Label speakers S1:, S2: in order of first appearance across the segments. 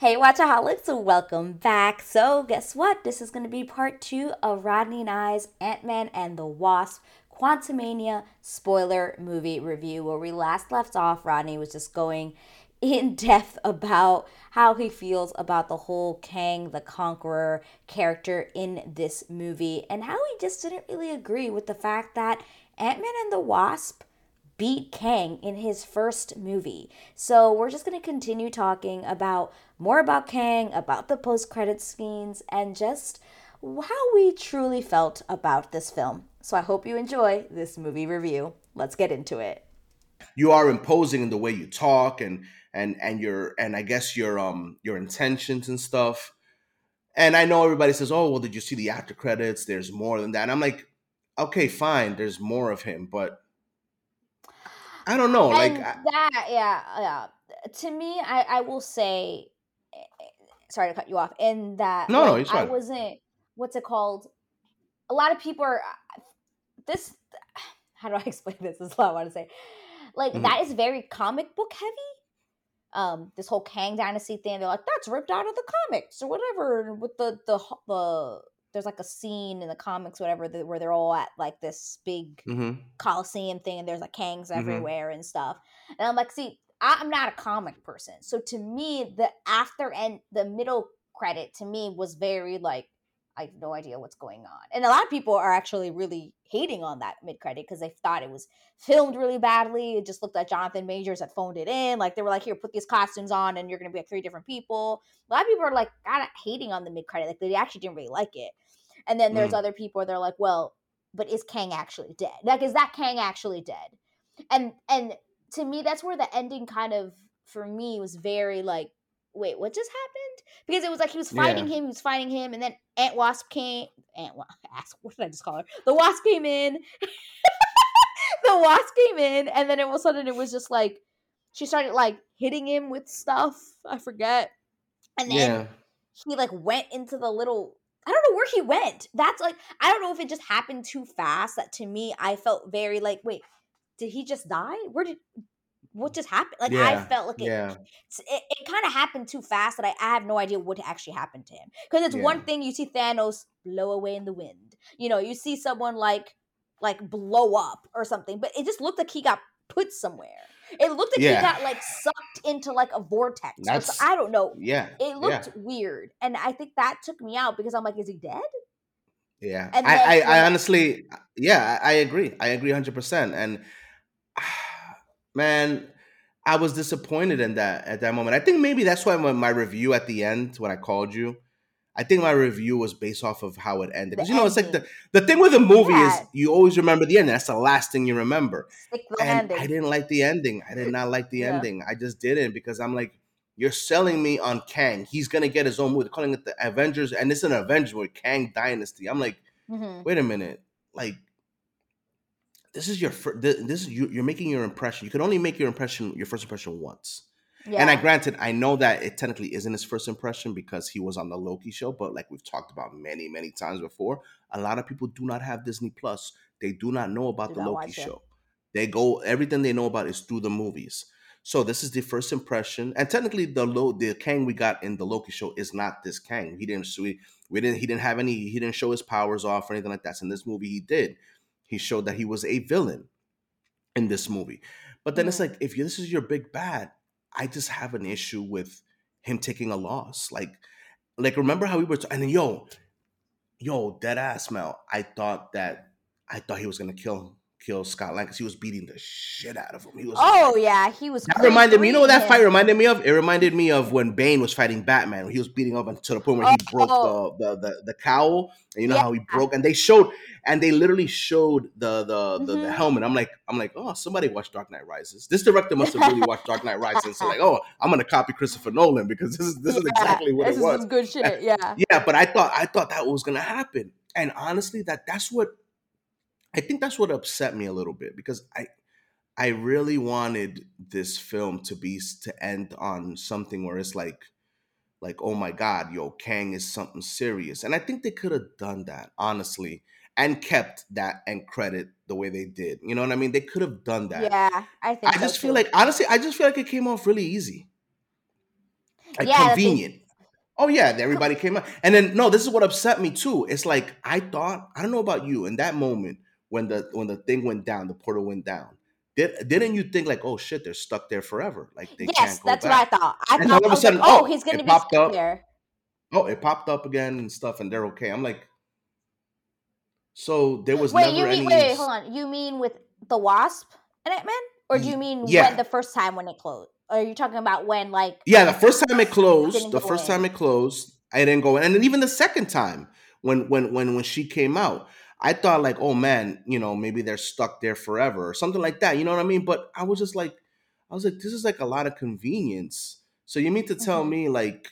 S1: Hey, Watchaholics, welcome back. So, guess what? This is going to be part two of Rodney and I's Ant Man and the Wasp Quantumania spoiler movie review. Where we last left off, Rodney was just going in depth about how he feels about the whole Kang the Conqueror character in this movie and how he just didn't really agree with the fact that Ant Man and the Wasp beat Kang in his first movie. So we're just going to continue talking about more about Kang, about the post-credit scenes, and just how we truly felt about this film. So I hope you enjoy this movie review. Let's get into it.
S2: You are imposing in the way you talk and and and your and I guess your um your intentions and stuff. And I know everybody says, "Oh, well, did you see the after credits? There's more than that." And I'm like, "Okay, fine. There's more of him, but I don't know.
S1: And
S2: Like, I,
S1: that, yeah, yeah. To me, I, I will say, eh, eh, sorry to cut you off, in that,
S2: no, no,
S1: like,
S2: it's
S1: I wasn't, what's it called? A lot of people are, uh, this, how do I explain this? This is what I want to say. Like,
S2: Mhm.
S1: that is very comic book heavy. Um, this whole Kang Dynasty thing, they're like, that's ripped out of the comics or whatever. With the, the, the, there's like a scene in the comics, whatever, that, where they're all at like this big
S2: hmm
S1: Coliseum thing and there's like Kangs
S2: Mhm.
S1: everywhere and stuff. And I'm like, see, I'm not a comic person. So to me, the after and the middle credit to me was very like, I have no idea what's going on. And a lot of people are actually really hating on that mid credit because they thought it was filmed really badly. It just looked like Jonathan Majors had phoned it in. Like they were like, here, put these costumes on and you're going to be like three different people. A lot of people are like, kind of hating on the mid credit. Like they actually didn't really like it. And then there's
S2: Mm.
S1: other people, they're like, well, but is Kang actually dead? Like, is that Kang actually dead? And and to me, that's where the ending kind of for me was very like, wait, what just happened? Because it was like he was fighting
S2: Yeah.
S1: him, he was fighting him, and then Ant Wasp came. Ant Wasp, what did I just call her? The Wasp came in. the Wasp came in, and then all of a sudden it was just like she started like hitting him with stuff. I forget, and then
S2: Yeah.
S1: he like went into the little I don't know where he went. That's like I don't know if it just happened too fast that to me I felt very like wait, did he just die? Where did what just happened? Like I felt like it
S2: Yeah.
S1: it, it kind of happened too fast that I, I have no idea what actually happened to him. Because it's
S2: Yeah.
S1: one thing you see Thanos blow away in the wind. You know, you see someone like like blow up or something, but it just looked like he got put somewhere. It looked like
S2: Yeah.
S1: he got like sucked into like a vortex.
S2: That's
S1: I don't know
S2: yeah.
S1: it
S2: Yeah.
S1: looked weird and i think that took me out because i'm like is he dead
S2: Yeah.
S1: and
S2: I,
S1: then
S2: I,
S1: when
S2: I honestly, yeah, I I agree. I agree 100%. And man, I was disappointed in that at that moment. I think maybe that's why my, my review at the end, when I called you, I think my review was based off of how it ended. Because, you know, it's like the, the thing with a movie is you always remember the end. That's the last thing you remember. and I didn't like the ending. I did not like the
S1: Yeah.
S2: ending. I just didn't because I'm like, you're selling me on Kang. He's gonna get his own movie. They're calling it the Avengers, and it's an Avengers movie, Kang Dynasty. I'm like,
S1: Mhm.
S2: wait a minute, like. This is your fir- thi- this is you, you're making your impression. You can only make your impression your first impression once.
S1: yeah
S2: And I granted, I know that it technically isn't his first impression because he was on the Loki show, but like we've talked about many, many times before, a lot of people do not have Disney Plus. They do not know about
S1: Do
S2: the Loki
S1: it.
S2: show. They go everything they know about is through the movies. So this is the first impression, and technically the low the Kang we got in the Loki show is not this Kang. He didn't we, we didn't he didn't have any he didn't show his powers off or anything like that. So in this movie he did. He showed that he was a villain in this movie. But then it's like if this is your big bad, I just have an issue with him taking a loss. Like, like remember how we were? T- and then, yo, yo, dead ass Mel. I thought that I thought he was gonna kill kill Scott Lang because he was beating the shit out of him. He was.
S1: oh yeah he was
S2: That reminded me. You know what that fight reminded me of? It reminded me of when Bane was fighting Batman. When he was beating up to the point where he broke
S1: Oh.
S2: the, the the the cowl, and you know
S1: Yeah.
S2: how he broke. And they showed, and they literally showed the the the, the
S1: Mhm.
S2: helmet. I'm like, I'm like, oh, somebody watched Dark Knight Rises. This director must have really watched Dark Knight Rises. So like, oh, I'm gonna copy Christopher Nolan because this is this is exactly what
S1: this
S2: it
S1: is
S2: was.
S1: some good shit yeah
S2: Yeah, but I thought I thought that was gonna happen, and honestly, that that's what I think that's what upset me a little bit because I I really wanted this film to be to end on something where it's like like oh my god, yo, Kang is something serious, and I think they could have done that honestly and kept that end credit the way they did. You know what I mean? They could have done that.
S1: yeah i think
S2: I
S1: so
S2: just feel like honestly, I just feel like it came off really easy. like
S1: Yeah,
S2: convenient. Oh yeah, everybody came out, and then no, this is what upset me too. It's like I thought I don't know about you in that moment when the when the thing went down, the portal went down. Did, didn't you think like, oh shit, they're stuck there forever, like they
S1: Yes,
S2: can't go
S1: that's what I thought. I
S2: And
S1: thought
S2: all of a sudden,
S1: oh,
S2: oh,
S1: he's gonna be
S2: popped
S1: stuck
S2: up.
S1: there.
S2: Oh, it popped up again and stuff, and they're okay. I'm like, so there was
S1: Wait, you
S2: never
S1: mean
S2: any.
S1: wait, wait, hold on. You mean with the wasp and Ant Man? Or do you mean when the first time when it closed? Or are you talking about when like
S2: yeah. The first time it closed, the first time it closed, I didn't go in, and then even the second time when when when when she came out, I thought like, oh man, you know, maybe they're stuck there forever or something like that. You know what I mean? But I was just like, I was like, this is like a lot of convenience. So you mean to tell
S1: hmm
S2: me like,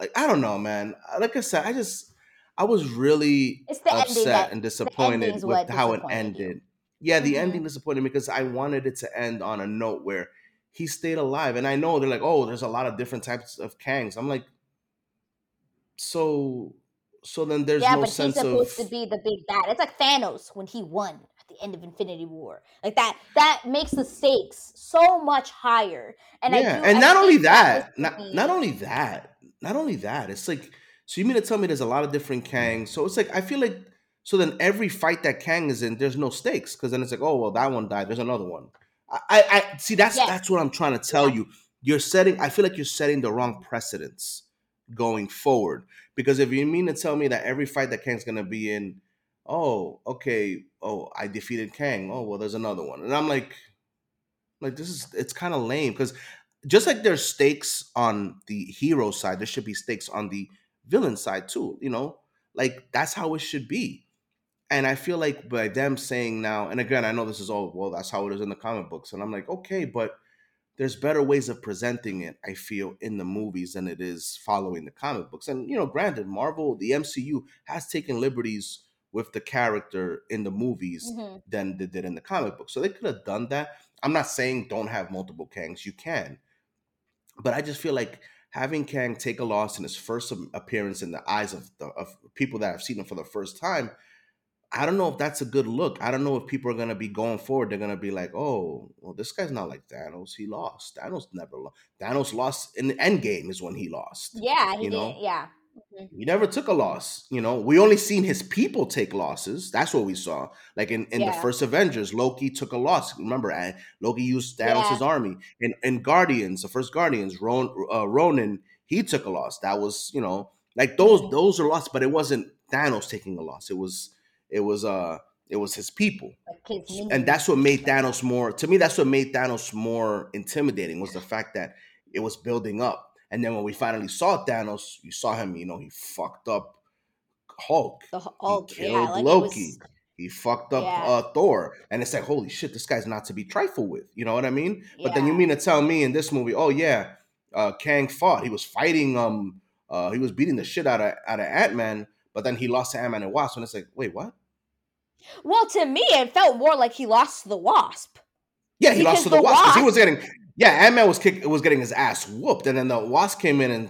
S2: like I don't know, man. Like I said, I just I was really
S1: It's the ending
S2: upset and disappointed with how it ended. Yeah, the
S1: hmm
S2: ending disappointed me because I wanted it to end on a note where he stayed alive. And I know they're like, oh, there's a lot of different types of Kangs. I'm like, so so then there's
S1: Yeah,
S2: no
S1: but he's
S2: sense
S1: supposed to be the big bad. It's like Thanos when he won at the end of Infinity War. Like that that makes the stakes so much higher. And I
S2: Yeah,
S1: do
S2: and not only
S1: that,
S2: not not only that, not only that, it's like so you mean to tell me there's a lot of different Kangs. So it's like I feel like so then every fight that Kang is in, there's no stakes because then it's like, oh well, that one died. There's another one. I, I, I see. That's
S1: yes,
S2: that's what I'm trying to tell
S1: yeah.
S2: you. You're setting. I feel like you're setting the wrong precedents going forward because if you mean to tell me that every fight that Kang's gonna be in, oh okay, oh I defeated Kang. Oh well, there's another one, and I'm like, like this is it's kind of lame because just like there's stakes on the hero side, there should be stakes on the villain side too. You know, like that's how it should be. And I feel like by them saying now, and again, I know this is all well, that's how it is in the comic books, and I'm like, okay, but there's better ways of presenting it. I feel in the movies than it is following the comic books. And you know, granted, Marvel, the MCU has taken liberties with the character in the movies
S1: hmm
S2: than they did in the comic book, so they could have done that. I'm not saying don't have multiple Kangs, you can, but I just feel like having Kang take a loss in his first appearance in the eyes of the of people that have seen him for the first time, I don't know if that's a good look. I don't know if people are gonna be going forward. They're gonna be like, "Oh, well, this guy's not like Thanos. He lost. Thanos never lost. Thanos lost in the end game is when he lost.
S1: Yeah, he
S2: You know,
S1: Yeah. hmm
S2: he never took a loss. You know, we only seen his people take losses. That's what we saw. Like in, in the first Avengers, Loki took a loss. Remember, uh, Loki used
S1: Yeah.
S2: Thanos' army. In in Guardians, the first Guardians, Ron, uh, Ronan, he took a loss. That was you know like those those are loss, but it wasn't Thanos taking a loss. It was it was uh it was his people.
S1: Like his
S2: S- and that's what made. Thanos more to me that's what made Thanos more intimidating was the fact that it was building up. And then when we finally saw Thanos you saw him you know he fucked up Hulk.
S1: The Hu-
S2: he
S1: Hulk, yeah,
S2: killed
S1: like it was.
S2: Loki. He fucked up
S1: Yeah,
S2: uh Thor. And it's like holy shit this guy's not to be trifled with. You know what I mean? But then you mean to tell me in this movie oh yeah uh Kang fought. He was fighting um uh he was beating the shit out of out of Ant-Man but then he lost to Ant-Man and Wasp. And it's like wait what
S1: Well, to me, it felt more like he lost to the Wasp
S2: Yeah, he lost to the
S1: the
S2: Wasp because he was getting yeah, Ant Man was kick was getting his ass whooped, and then the Wasp came in and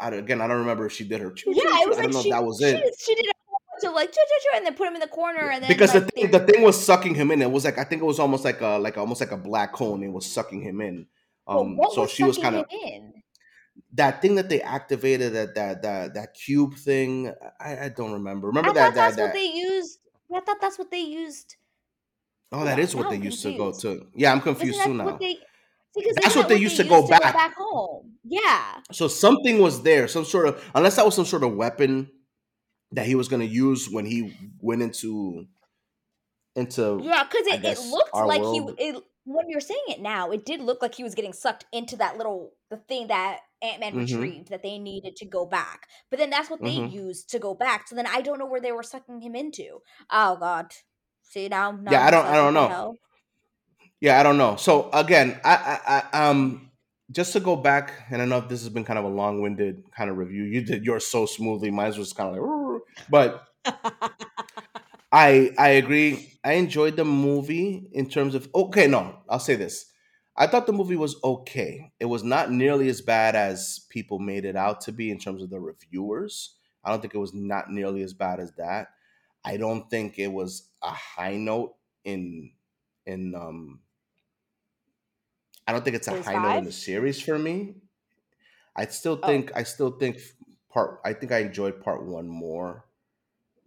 S2: I, again I don't remember if she did her choo
S1: Yeah, it was
S2: I
S1: like
S2: don't know if
S1: she
S2: that was
S1: she
S2: it
S1: she did a whole bunch of like choo choo choo, and then put him in the corner, and then
S2: because the thing
S1: they.
S2: the thing was sucking him in. It was like I think it was almost like a like almost like a black hole, and it was sucking him in. Um,
S1: what
S2: so
S1: was
S2: she was kind of that thing that they activated that that that that cube thing. I, I don't remember. Remember
S1: I
S2: that that
S1: that's what
S2: that
S1: they used. I thought that's what they used.
S2: oh that what they used to go to. Yeah, I'm confused too now.
S1: they? Because
S2: That's what they
S1: what they
S2: used to
S1: used
S2: go
S1: to go
S2: back.
S1: back home? Yeah.
S2: So something was there, some sort of unless that was some sort of weapon that he was going to use when he went into into
S1: Yeah, because it, it looked like he it when you're saying it now, it did look like he was getting sucked into that little the thing that Ant Man
S2: Mm-hmm.
S1: retrieved that they needed to go back. But then that's what they
S2: Mm-hmm.
S1: used to go back. So then I don't know where they were sucking him into. Oh God. See now now
S2: Yeah, I don't I don't know.
S1: hell?
S2: Yeah, I don't know. So again, I, I, I um just to go back, and I know this has been kind of a long-winded kind of review. You did yours so smoothly. Mine was just kind of like, but I I agree. I enjoyed the movie in terms of okay. No, I'll say this. I thought the movie was okay. It was not nearly as bad as people made it out to be in terms of the reviewers. I don't think it was not nearly as bad as that. I don't think it was a high note in in um I don't think it's a high note in the series for me. I still
S1: Oh,
S2: think I still think part I think I enjoyed part one more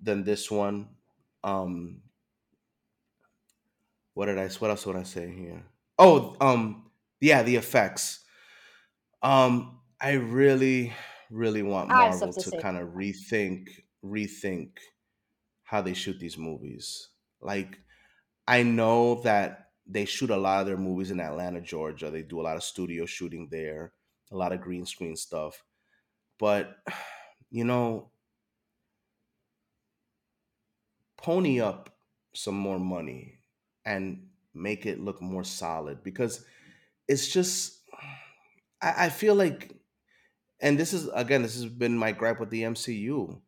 S2: than this one. Um, what did I what else would I say here? Oh, um, yeah, the effects. Um, I really, really want
S1: I have stuff
S2: Marvel
S1: to
S2: to
S1: say.
S2: kind of rethink rethink how they shoot these movies. Like I know that they shoot a lot of their movies in Atlanta, Georgia. They do a lot of studio shooting there, a lot of green screen stuff. But you know, pony up some more money and make it look more solid because it's just I, I feel like and this is again this has been my gripe with the mcu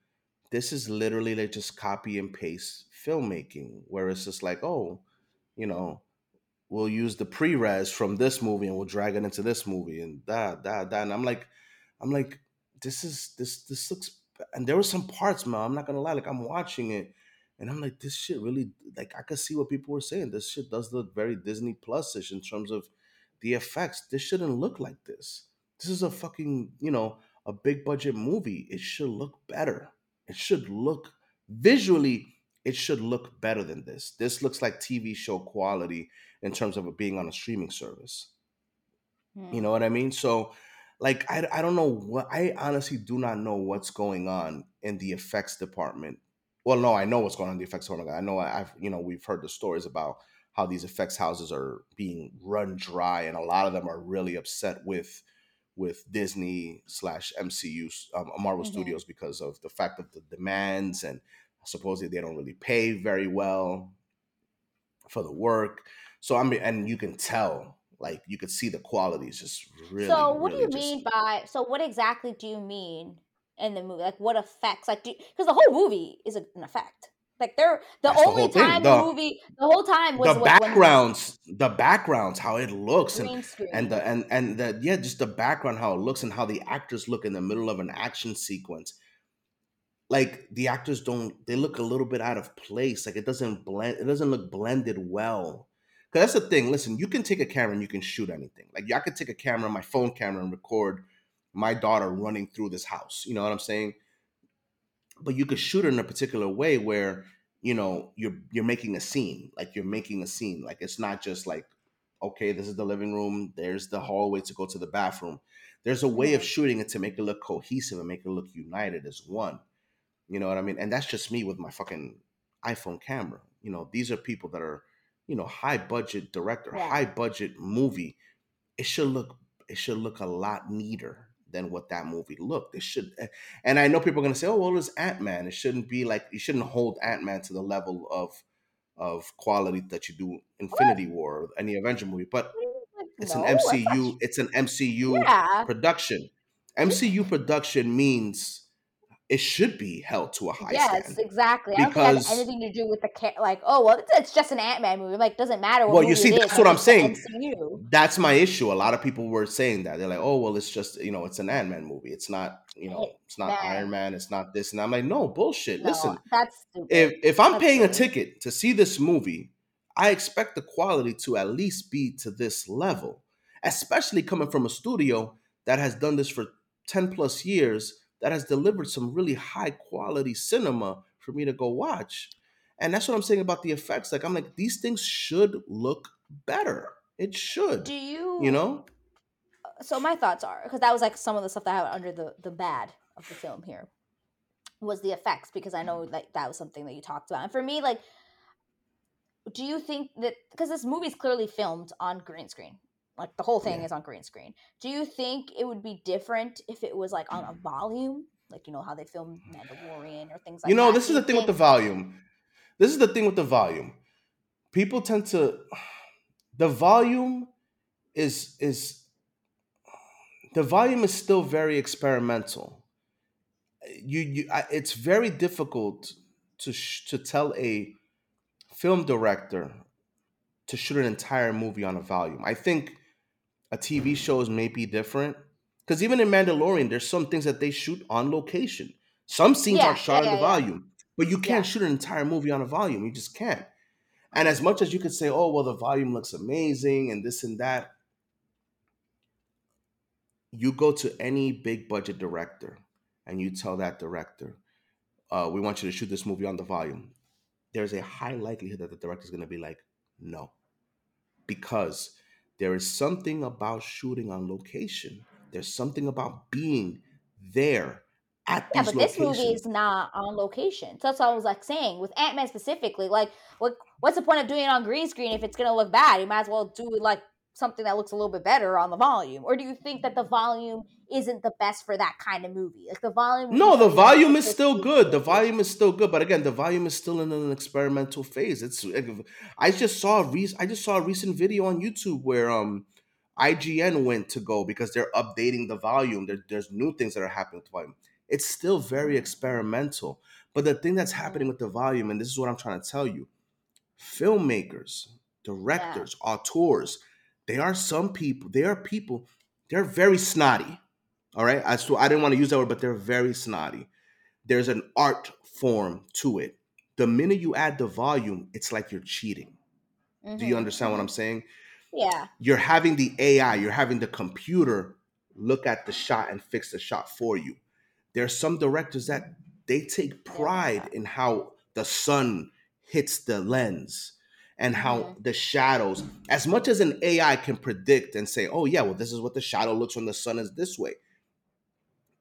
S2: this is literally like just copy and paste filmmaking where it's just like oh you know we'll use the previs from this movie and we'll drag it into this movie and da da da. And i'm like i'm like this is this this looks and there were some parts man i'm not gonna lie like i'm watching it and i'm like this shit really like i could see what people were saying this shit does look very disney plus-ish in terms of the effects this shouldn't look like this this is a fucking you know a big budget movie it should look better it should look visually it should look better than this this looks like tv show quality in terms of it being on a streaming service. You
S1: Hmm.
S2: know what I mean? So, like, I, I don't know what, I honestly do not know what's going on in the effects department. Well, no, I know what's going on in the effects department. I know I've, you know, we've heard the stories about how these effects houses are being run dry, and a lot of them are really upset with with Disney slash MCU um, Marvel
S1: Mm-hmm.
S2: Studios because of the fact of the demands and supposedly they don't really pay very well for the work. So I mean, and you can tell, like you could see the quality is just really,
S1: So, what do you
S2: just
S1: mean by so what exactly do you mean in the movie? Like what effects? Like because the whole movie is an effect. Like they're the
S2: that's
S1: only
S2: thing.
S1: time the
S2: The
S1: movie the whole time
S2: the
S1: was when
S2: backgrounds, the backgrounds, how it looks and and the and and the yeah, just the background, how it looks and how the actors look in the middle of an action sequence. Like the actors don't they look a little bit out of place. Like it doesn't blend, it doesn't look blended well. Cause that's the thing. Listen, you can take a camera and you can shoot anything. Like I could take a camera, my phone camera, and record my daughter running through this house. You know what I'm saying? but you could shoot it in a particular way where you know you're you're making a scene like you're making a scene like it's not just like okay this is the living room there's the hallway to go to the bathroom there's a way of
S1: hmm
S2: shooting it to make it look cohesive and make it look united as one you know what i mean and that's just me with my fucking iphone camera you know these are people that are you know high budget director
S1: Yeah.
S2: high budget movie it should look it should look a lot neater than what that movie looked. It should, eh, and I know people are gonna say, "Oh, well, it's Ant Man. It shouldn't be like you shouldn't hold Ant Man to the level of of quality that you do
S1: What?
S2: Infinity War or any Avenger movie." But
S1: What do you mean? Like,
S2: it's an
S1: no, not.
S2: MCU. It's an MCU
S1: Yeah.
S2: production. MCU production means it should be held to a high
S1: Yes,
S2: standard
S1: exactly. I don't think it
S2: because
S1: anything to do with the ca- like. Oh well, it's, it's just an Ant Man movie. Like, doesn't matter what
S2: well, you see,
S1: is.
S2: that's
S1: Like,
S2: what I'm saying. That's my issue. A lot of people were saying that. They're like, "Oh, well, it's just, you know, it's an Ant-Man movie. It's not, you know, it's not Iron
S1: man,
S2: Man, it's not this." And I'm like, "No, bullshit.
S1: no,
S2: Listen,
S1: that's
S2: if
S1: stupid.
S2: if I'm
S1: That's
S2: paying a ticket to see this movie, I expect the quality to at least be to this level, especially coming from a studio that has done this for 10 plus years, that has delivered some really high quality cinema for me to go watch. And that's what I'm saying about the effects. Like I'm like these things should look better. It should. Do. You
S1: you?
S2: know?
S1: So my thoughts are because that was like some of the stuff that I have under the the bad of the film here was the effects because I know like that was something that you talked about. And for me, like, do you think that because this movie is clearly filmed on green screen, like the whole thing
S2: Yeah.
S1: is on green screen. Do you think it would be different if it was like on a mm. volume, like you know how they filmed Mandalorian or things like?
S2: You know,
S1: that?
S2: this is the thing with the volume. This is the thing with the volume. People tend to the volume is is the volume is still very experimental. You you I, it's very difficult to sh- to tell a film director to shoot an entire movie on a volume. I think a TV shows may be different because even in Mandalorian, there's some things that they shoot on location. Some scenes are
S1: Yeah, yeah,
S2: shot in the
S1: yeah, yeah,
S2: volume, but you can't
S1: yeah.
S2: shoot an entire movie on a volume. You just can't. And as much as you could say, "Oh, well, the volume looks amazing," and this and that, you go to any big budget director and you tell that director, uh, we want you to shoot this movie on the volume, there's a high likelihood that the director is going to be like, no. Because there is something about shooting on location, there's something about being there at
S1: Yeah,
S2: these
S1: but this movie
S2: locations.
S1: is not on location. So that's what I was like saying with Ant Man specifically. Like, what what's the point of doing it on green screen if it's gonna look bad? You might as well do like something that looks a little bit better on the volume. Or do you think that the volume isn't the best for that kind of movie? Like the volume
S2: No, the volume is still good. The volume is still good, but again, the volume is still in an experimental phase. It's I just saw a rec- I just saw a recent video on YouTube where um IGN went to go because they're updating the volume. There, there's new things that are happening with the volume. It's still very experimental. But the thing that's happening with the volume, and this is what I'm trying to tell you, filmmakers,
S1: Yeah.
S2: directors, auteurs, they are some people, they are people, they're very snotty. All right. I, so I didn't want to use that word, but they're very snotty. There's an art form to it. The minute you add the volume, it's like you're cheating. Do you
S1: Mhm.
S2: understand what I'm
S1: Mhm.
S2: saying?
S1: Yeah.
S2: You're having the AI, you're having the computer look at the shot and fix the shot for you. There's some directors that they take
S1: They don't like
S2: pride
S1: that.
S2: in how the sun hits the lens and how
S1: Mhm.
S2: the shadows, as much as an AI can predict and say, oh, yeah, well, this is what the shadow looks when the sun is this way.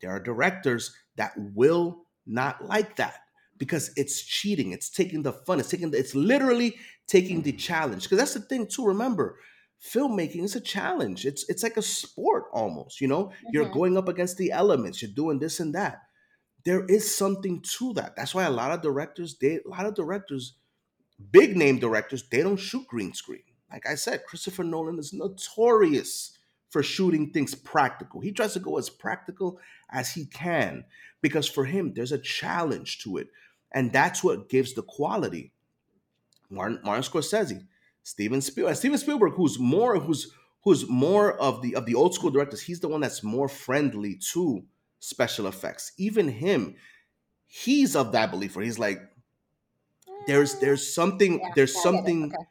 S2: There are directors that will not like that because it's cheating. It's taking the fun. It's taking the, it's literally taking the challenge. Because that's the thing too. Remember, filmmaking is a challenge. It's it's like a sport almost. You know, you're
S1: Mhm.
S2: going up against the elements. You're doing this and that. There is something to that. That's why a lot of directors, they a lot of directors, big name directors, they don't shoot green screen. Like I said, Christopher Nolan is notorious for shooting things practical. He tries to go as practical as he can because for him, there's a challenge to it. And that's what gives the quality. Martin, Martin Scorsese, Steven Spielberg, Steven Spielberg, who's more who's who's more of the of the old school directors. He's the one that's more friendly to special effects. Even him, he's of that belief where he's like, there's there's something
S1: Yeah,
S2: there's
S1: yeah, I get it.
S2: something
S1: Okay.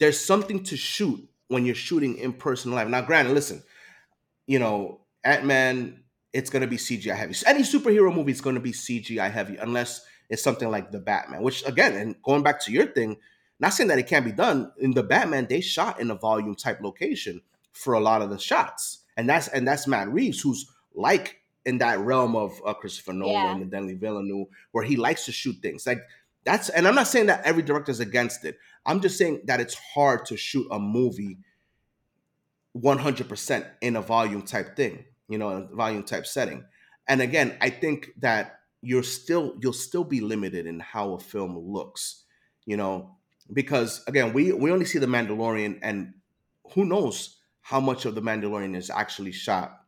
S2: there's something to shoot when you're shooting in person live. Now, granted, listen, you know, Ant Man, it's gonna be CGI heavy. Any superhero movie is gonna be CGI heavy, unless it's something like the Batman. Which again, and going back to your thing, not saying that it can't be done. In the Batman, they shot in a volume type location for a lot of the shots, and that's and that's Matt Reeves, who's like in that realm of uh, Christopher
S1: Yeah.
S2: Nolan and Denis Villeneuve, where he likes to shoot things like that's. And I'm not saying that every director is against it. I'm just saying that it's hard to shoot a movie 100% in a volume type thing, you know, a volume type setting. And again, I think that you're still you'll still be limited in how a film looks, you know, because again, we we only see the Mandalorian and who knows how much of the Mandalorian is actually shot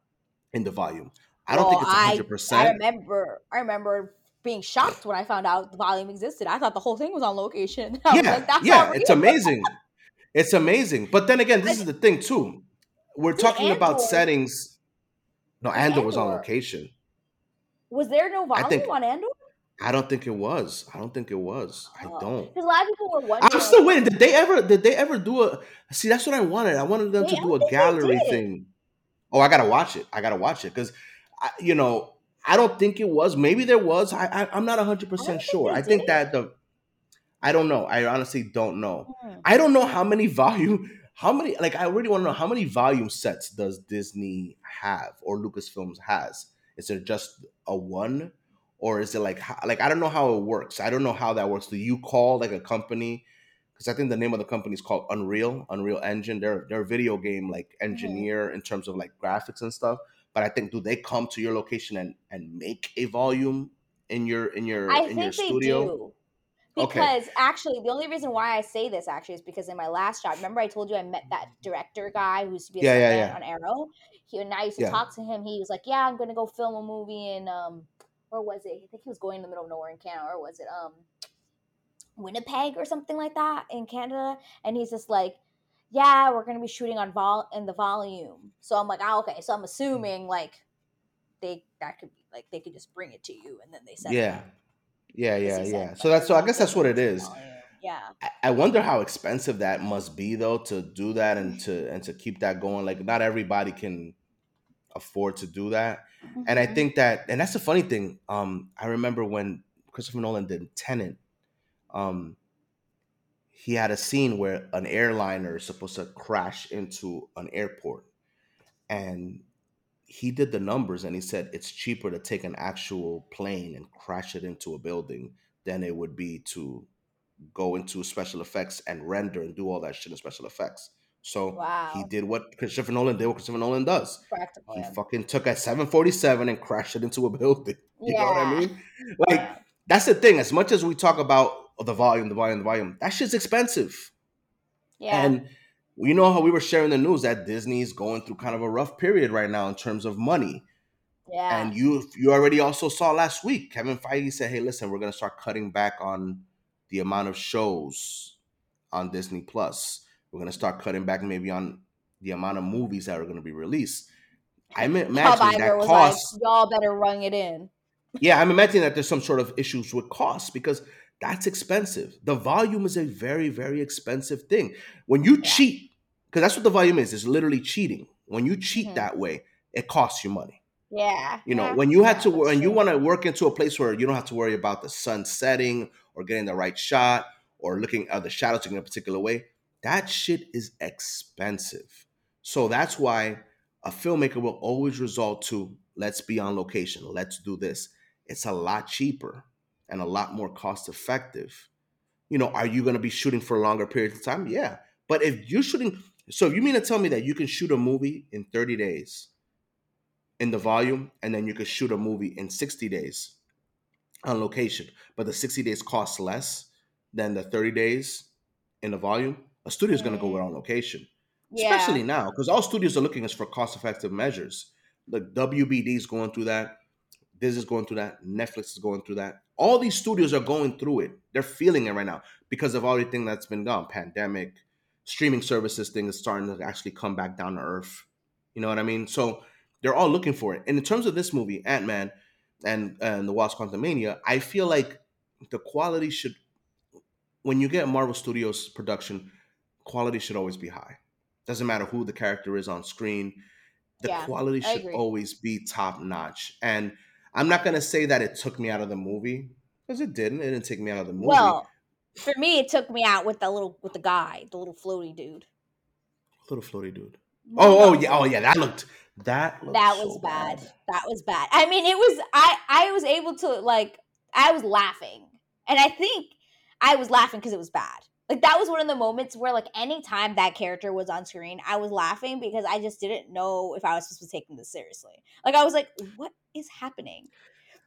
S2: in the volume. I don't
S1: Well,
S2: think it's
S1: I I
S2: 100%.
S1: I remember I remember being shocked when I found out the volume existed. I thought the whole thing was on location. Was like,
S2: Yeah, yeah, it's amazing. It's amazing. But then again, this
S1: I,
S2: is the thing too. We're talking about settings. No,
S1: See
S2: Andor was on location.
S1: Was there no
S2: I think
S1: volume on Andor?
S2: I don't think it was. I don't think it was. I
S1: Oh,
S2: don't.
S1: because a lot of people were
S2: I'm still waiting. Did they ever? Did they ever do a? See, that's what I wanted. I wanted them
S1: Wait,
S2: to do a gallery thing. Oh, I gotta watch it. I gotta watch it because, you know, I don't think it was. Maybe there was. I, I I'm not hundred
S1: I
S2: percent
S1: don't think
S2: sure. I think
S1: did.
S2: that the. I don't know. I honestly don't know.
S1: Hmm.
S2: I don't know how many volume. How many? Like, I really want to know how many volume sets does Disney have or Lucasfilms has? Is it just a one, or is it like like I don't know how it works. I don't know how that works. Do you call like a company? Because I think the name of the company is called Unreal, Unreal Engine. They're they're a video game like
S1: Mhm.
S2: engineer in terms of like graphics and stuff. But I think do they come to your location and and make a volume in your in your
S1: I
S2: in your studio?
S1: do.
S2: Okay.
S1: Because actually, the only reason why I say this actually is because in my last job, remember I told you I met that director guy who used to be a
S2: Yeah, yeah, yeah,
S1: on Arrow. He and I used to talk to him. He was like, "Yeah, I'm going to go film a movie in um, where was it? I think he was going in the middle of nowhere in Canada, or was it um, Winnipeg or something like that in Canada?" And he's just like, "Yeah, we're going to be shooting on vol in the volume." So I'm like, "Oh, okay." So I'm assuming like they that could be like they could just bring it to you and then they send it
S2: Yeah. Yeah, yeah,
S1: said
S2: yeah. So that's so I guess that's what
S1: filming
S2: it
S1: it in
S2: is.
S1: volume. Yeah.
S2: I I wonder how expensive that must be though to do that and to and to keep that going. Like not everybody can afford to do that. Mm-hmm. And I mm-hmm. think that, and that's the funny thing. Um, I remember when Christopher Nolan did Tenet, um, he had a scene where an airliner is supposed to crash into an airport, and he did the numbers and he said it's cheaper to take an actual plane and crash it into a building than it would be to go into special effects and render and do all that shit in special effects. So wow. he did what Christopher Nolan did, what Christopher Nolan does. Practical. He fucking took a 747 and crashed it into a building. You yeah. know what I mean? Like, yeah. that's the thing. As much as we talk about the volume, the volume, the volume, that shit's expensive. Yeah. And you know how we were sharing the news that Disney's going through kind of a rough period right now in terms of money. Yeah. And you you already also saw last week, Kevin Feige said, "Hey, listen, we're going to start cutting back on the amount of shows on Disney Plus. We're going to start cutting back maybe on the amount of movies that are going to be released." I'm imagining that cost.
S1: Like, Y'all better run it in.
S2: yeah, I'm imagining that there's some sort of issues with costs because that's expensive. The volume is a very, very expensive thing. When you yeah. cheat because that's what the volume is. It's literally cheating. When you cheat mm-hmm. that way, it costs you money.
S1: Yeah.
S2: You know,
S1: yeah,
S2: when you had to, when you want to work into a place where you don't have to worry about the sun setting or getting the right shot or looking at the shadows in a particular way, that shit is expensive. So that's why a filmmaker will always resort to let's be on location, let's do this. It's a lot cheaper and a lot more cost effective. You know, are you going to be shooting for a longer period of time? Yeah. But if you're shooting, so you mean to tell me that you can shoot a movie in 30 days in the volume, and then you could shoot a movie in 60 days on location, but the 60 days costs less than the 30 days in the volume, a studio is going to go mm. with on location. Yeah. Especially now, because all studios are looking is for cost effective measures. Like WBD is going through that. This is going through that. Netflix is going through that. All these studios are going through it. They're feeling it right now because of everything that's been gone pandemic, streaming services thing is starting to actually come back down to earth. You know what I mean? So they're all looking for it. And in terms of this movie, Ant Man and and the Wasp Quantumania, I feel like the quality should, when you get Marvel Studios production, quality should always be high. Doesn't matter who the character is on screen, the yeah, quality should always be top notch. And I'm not gonna say that it took me out of the movie because it didn't. It didn't take me out of the movie.
S1: Well, for me, it took me out with the little with the guy, the little floaty dude.
S2: Little floaty dude. Oh, oh yeah, oh yeah. That looked that looked
S1: that was so bad. bad. That was bad. I mean, it was. I I was able to like. I was laughing, and I think I was laughing because it was bad. Like that was one of the moments where, like, anytime that character was on screen, I was laughing because I just didn't know if I was supposed to be taking this seriously. Like, I was like, "What is happening?"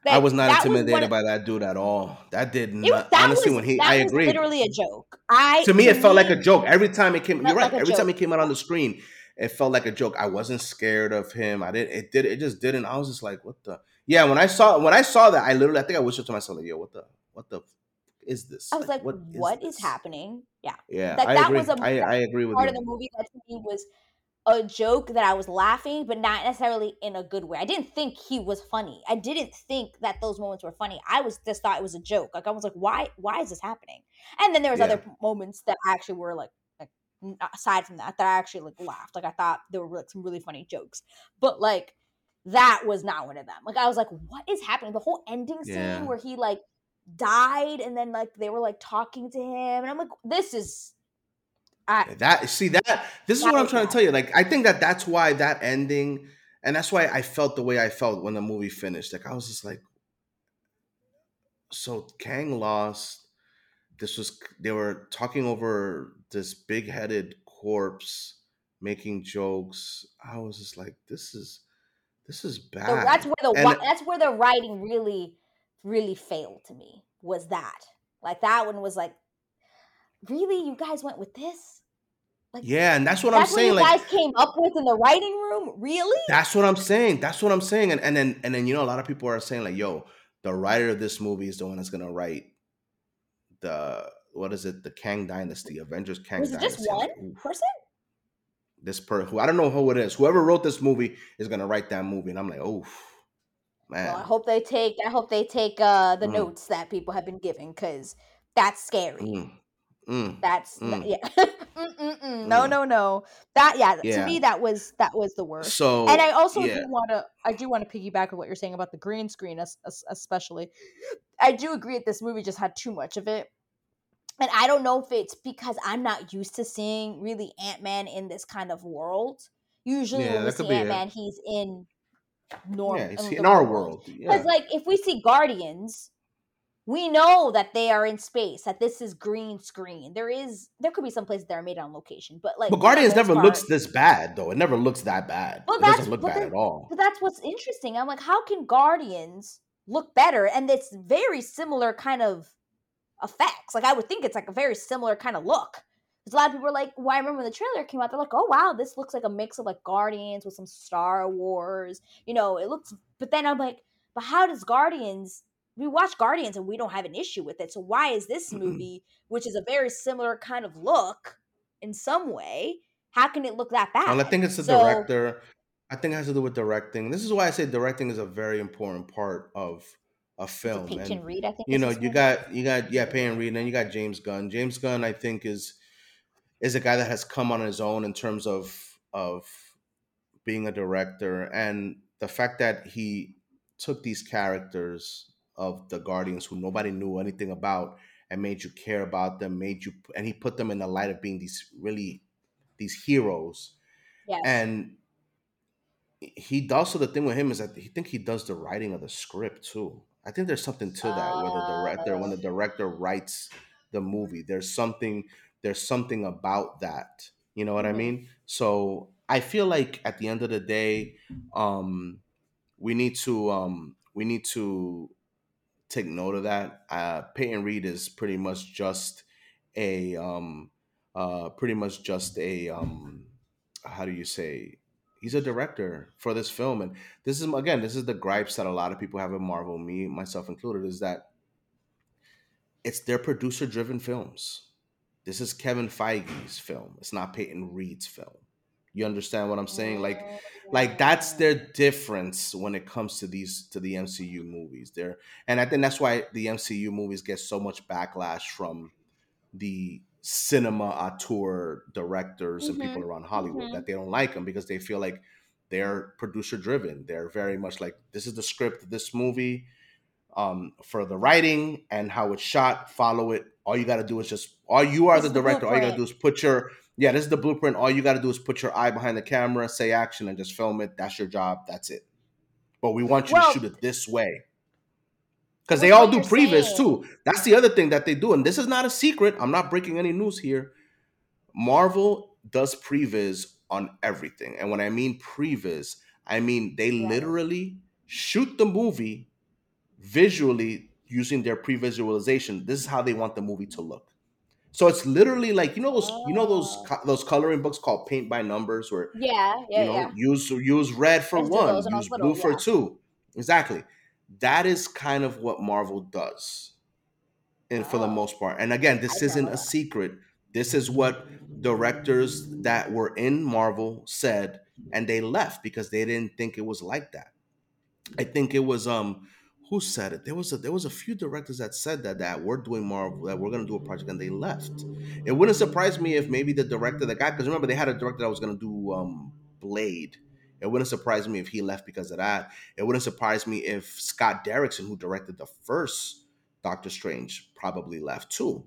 S2: I was not intimidated by that dude at all. That did not. that honestly, was, when he, I agree.
S1: Literally a joke. I
S2: to me, it felt like a joke every time it came. You're right. Like every joke. time he came out on the screen, it felt like a joke. I wasn't scared of him. I didn't. It did. It just didn't. I was just like, what the? Yeah. When I saw when I saw that, I literally, I think I whispered to myself, like, yo, what the, what the, is this?
S1: I was like, like what, is, what is, happening? Yeah.
S2: Yeah. Like, I that agree. was a I, I agree with
S1: part
S2: you.
S1: of the movie that to me was a joke that I was laughing, but not necessarily in a good way. I didn't think he was funny. I didn't think that those moments were funny. I was just thought it was a joke. Like I was like, why? Why is this happening? And then there was yeah. other moments that actually were like, like, aside from that, that I actually like laughed. Like I thought there were like some really funny jokes, but like that was not one of them. Like I was like, what is happening? The whole ending scene yeah. where he like died and then like they were like talking to him, and I'm like, this is
S2: I, that see that this is what I'm trying to tell you. Like I think that that's why that ending, and that's why I felt the way I felt when the movie finished. Like I was just like, so Kang lost. This was they were talking over this big headed corpse, making jokes. I was just like, this is this is bad. So
S1: that's where the and, that's where the writing really really failed to me. Was that. Like that one was like really? You guys went with this?
S2: Like yeah and that's what that's i'm saying
S1: you like, guys came up with in the writing room? Really?
S2: That's what i'm saying that's what i'm saying and, and then and then you know a lot of people are saying like yo the writer of this movie is the one that's gonna write the what is it the kang dynasty avengers kang
S1: was
S2: it
S1: just one person?
S2: This per who i don't know who it is. Whoever wrote this movie is gonna write that movie and i'm like oh well,
S1: i hope they take i hope they take uh the mm. notes that people have been giving because that's scary mm.
S2: Mm,
S1: That's
S2: mm,
S1: yeah. Mm-mm-mm. No,
S2: mm.
S1: no, no. That yeah, to
S2: Yeah.
S1: me that was that was the worst. So, And I
S2: So
S1: also do
S2: yeah,
S1: want to I do want to piggyback on what you're saying about the green screen es- es- especially. I do agree that this movie just had too much of it. And I don't know if it's because I'm not used to seeing really Ant-Man in this kind of world. Usually
S2: yeah,
S1: when we
S2: that could
S1: see
S2: be it.
S1: Ant-Man, he's in norm
S2: Yeah, you um,
S1: in
S2: see,
S1: the
S2: in our
S1: world. Cuz
S2: yeah.
S1: like if we see Guardians, we know that they are in space that this is green screen there is there could be some places that are made on location but like
S2: But Guardians never looks this bad though. It never looks that bad.
S1: well
S2: It doesn't look bad at all.
S1: but that's what's interesting i'm like how can guardians look better and it's very similar kind of effects like i would think it's like a very similar kind of look a lot of people are like well i remember when the trailer came out they're like oh wow this looks like a mix of like guardians with some star wars you know it looks but then i'm like but how does guardians we watch guardians and we don't have an issue with it so why is this mm-hmm. movie which is a very similar kind of look in some way how can it look that
S2: Well, I think it's the
S1: so
S2: director. I think it has to do with directing. This is why I say directing is a very important part of a film.
S1: Peyton
S2: And
S1: Reed? I think
S2: you know, you got you got yeah, Peyton Reed, and then you got James Gunn. James Gunn, I think, is is a guy that has come on his own in terms of of being a director and the fact that he took these characters of the Guardians who nobody knew anything about and made you care about them, made you and he put them in the light of being these really these heroes.
S1: Yes.
S2: And he also the thing with him is that he think he does the writing of the script too. I think there's something to that where the director when
S1: Uh,
S2: the director writes the movie, there's something there's something about that. You know what I
S1: mhm.
S2: mean? So I feel like at the end of the day, um, we need to um, we need to take note of that. Uh, Peyton Reed is pretty much just a um, uh, pretty much just a um, how do you say? He's a director for this film, and this is again, this is the gripes that a lot of people have in Marvel, me myself included, is that it's their producer-driven films. This is Kevin Feige's film. It's not Peyton Reed's film. You understand what I'm saying? Like, like that's
S1: Mm.
S2: their difference when it comes to these to the MCU movies. There, and I think that's why the MCU movies get so much backlash from the cinema auteur directors and people around Hollywood
S1: Mhm.
S2: that they don't like them because they feel like they're producer driven. They're very much like this is the script of this movie um, for the writing and how it's shot. Follow it. All you got to do is just all you are the director. All you got to do is put your yeah. This is the blueprint. All you got to do is put your eye behind the camera, say action, and just film it. That's your job. That's it. But we want you to shoot it this way because they all do previs too. That's the other thing that they do, and this is not a secret. I'm not breaking any news here. Marvel does previs on everything, and when I mean previs, I mean they
S1: yes.
S2: literally shoot the movie visually using their pre-visualization. This is how they want the movie to look. So it's literally like you know those you know those
S1: Oh.
S2: those coloring books called paint by numbers where
S1: Yeah,
S2: you know
S1: yeah.
S2: use use red for one, use
S1: was
S2: blue
S1: little.
S2: for two. Exactly. That is kind of what Marvel does and for the
S1: Oh,
S2: most part. And again, this
S1: not
S2: isn't a secret. This is what directors that were in Marvel said and they left because they didn't think it was like that. I think it was um who said it? There was a there was a few directors that said that that we're doing Marvel that we're gonna do a project and they left. It wouldn't surprise me if maybe the director the guy because remember they had a director that was gonna do um Blade. It wouldn't surprise me if he left because of that. It wouldn't surprise me if Scott Derrickson, who directed the first Doctor Strange, probably left too.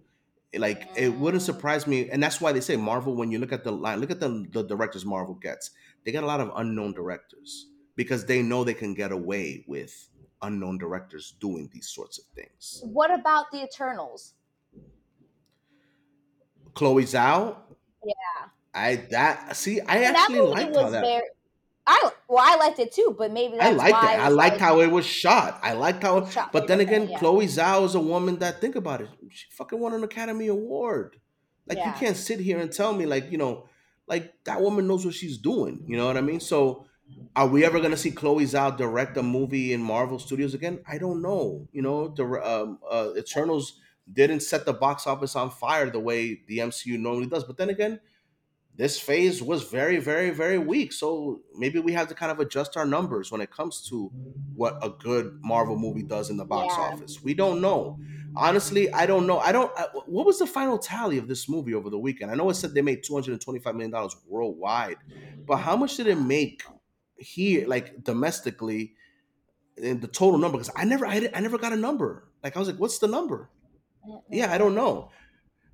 S2: Like it wouldn't surprise me, and that's why they say Marvel. When you look at the line, look at the the directors Marvel gets. They get a lot of unknown directors because they know they can get away with unknown directors doing these sorts of things.
S1: What about the Eternals?
S2: Chloe Zhao,
S1: Yeah.
S2: I that see, I
S1: And
S2: actually liked how that.
S1: very. I well, I liked it too, but maybe
S2: I liked it.
S1: it
S2: I liked
S1: like
S2: how it was shot. I liked how,
S1: it's shot
S2: but then again,
S1: Yeah.
S2: Chloe Zhao is a woman that think about it. She fucking won an Academy Award. Like you can't sit here and tell me like you know, like that woman knows what she's doing. You know what I mean? So, are we ever gonna see Chloe Zhao direct a movie in Marvel Studios again? I don't know. You know, the um, uh, Eternals didn't set the box office on fire the way the MCU normally does. But then again, this phase was very, very, very weak. So maybe we have to kind of adjust our numbers when it comes to what a good Marvel movie does in the box
S1: Yeah.
S2: office. We don't know. Honestly, I don't know. I don't. I, what was the final tally of this movie over the weekend? I know it said they made two hundred and twenty-five million dollars worldwide, but how much did it make here, like domestically, in the total number? Because I never, I, I never got a number. Like I was like, what's the number? Yeah, I don't know.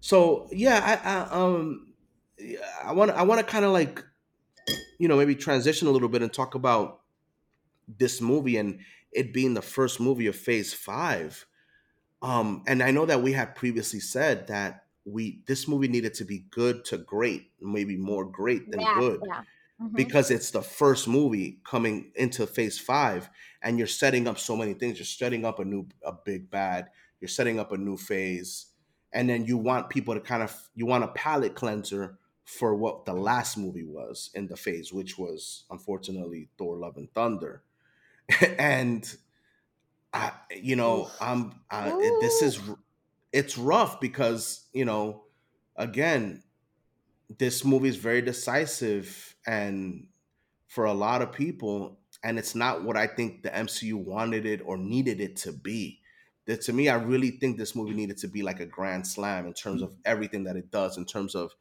S2: So yeah, I, I um, I want, I want to kind of like, you know, maybe transition a little bit and talk about this movie and it being the first movie of Phase Five. Um, and I know that we had previously said that we this movie needed to be good to great, maybe more great than
S1: Yeah,
S2: good
S1: yeah. Mhm.
S2: because it's the first movie coming into phase five and you're setting up so many things. You're setting up a new a big bad. You're setting up a new phase. And then you want people to kind of you want a palate cleanser for what the last movie was in the phase which was unfortunately thor love and thunder. And i you know i'm I, it- this is it's rough because you know again this movie is very decisive and for a lot of people and it's not what i think the mcu wanted it or needed it to be that to me i really think this movie needed to be like a grand slam in terms of everything that it does in terms of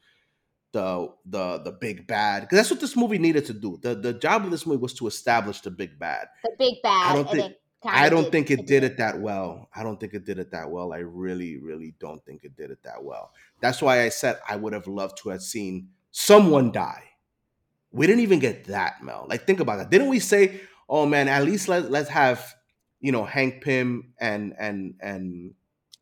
S2: the the the big bad because that's what this movie needed to do the the job of this movie was to establish the big bad
S1: The big bad.
S2: i don't think
S1: it
S2: I don't
S1: did-
S2: think it did
S1: did.
S2: it that well. I don't think it did it that well. I really, really don't think it did it that well. That's why I said I would have loved to have seen someone die. We didn't even get that, Mel. Like, think about that. Didn't we say, "Oh man, at least let let's have you know Hank Pym and and and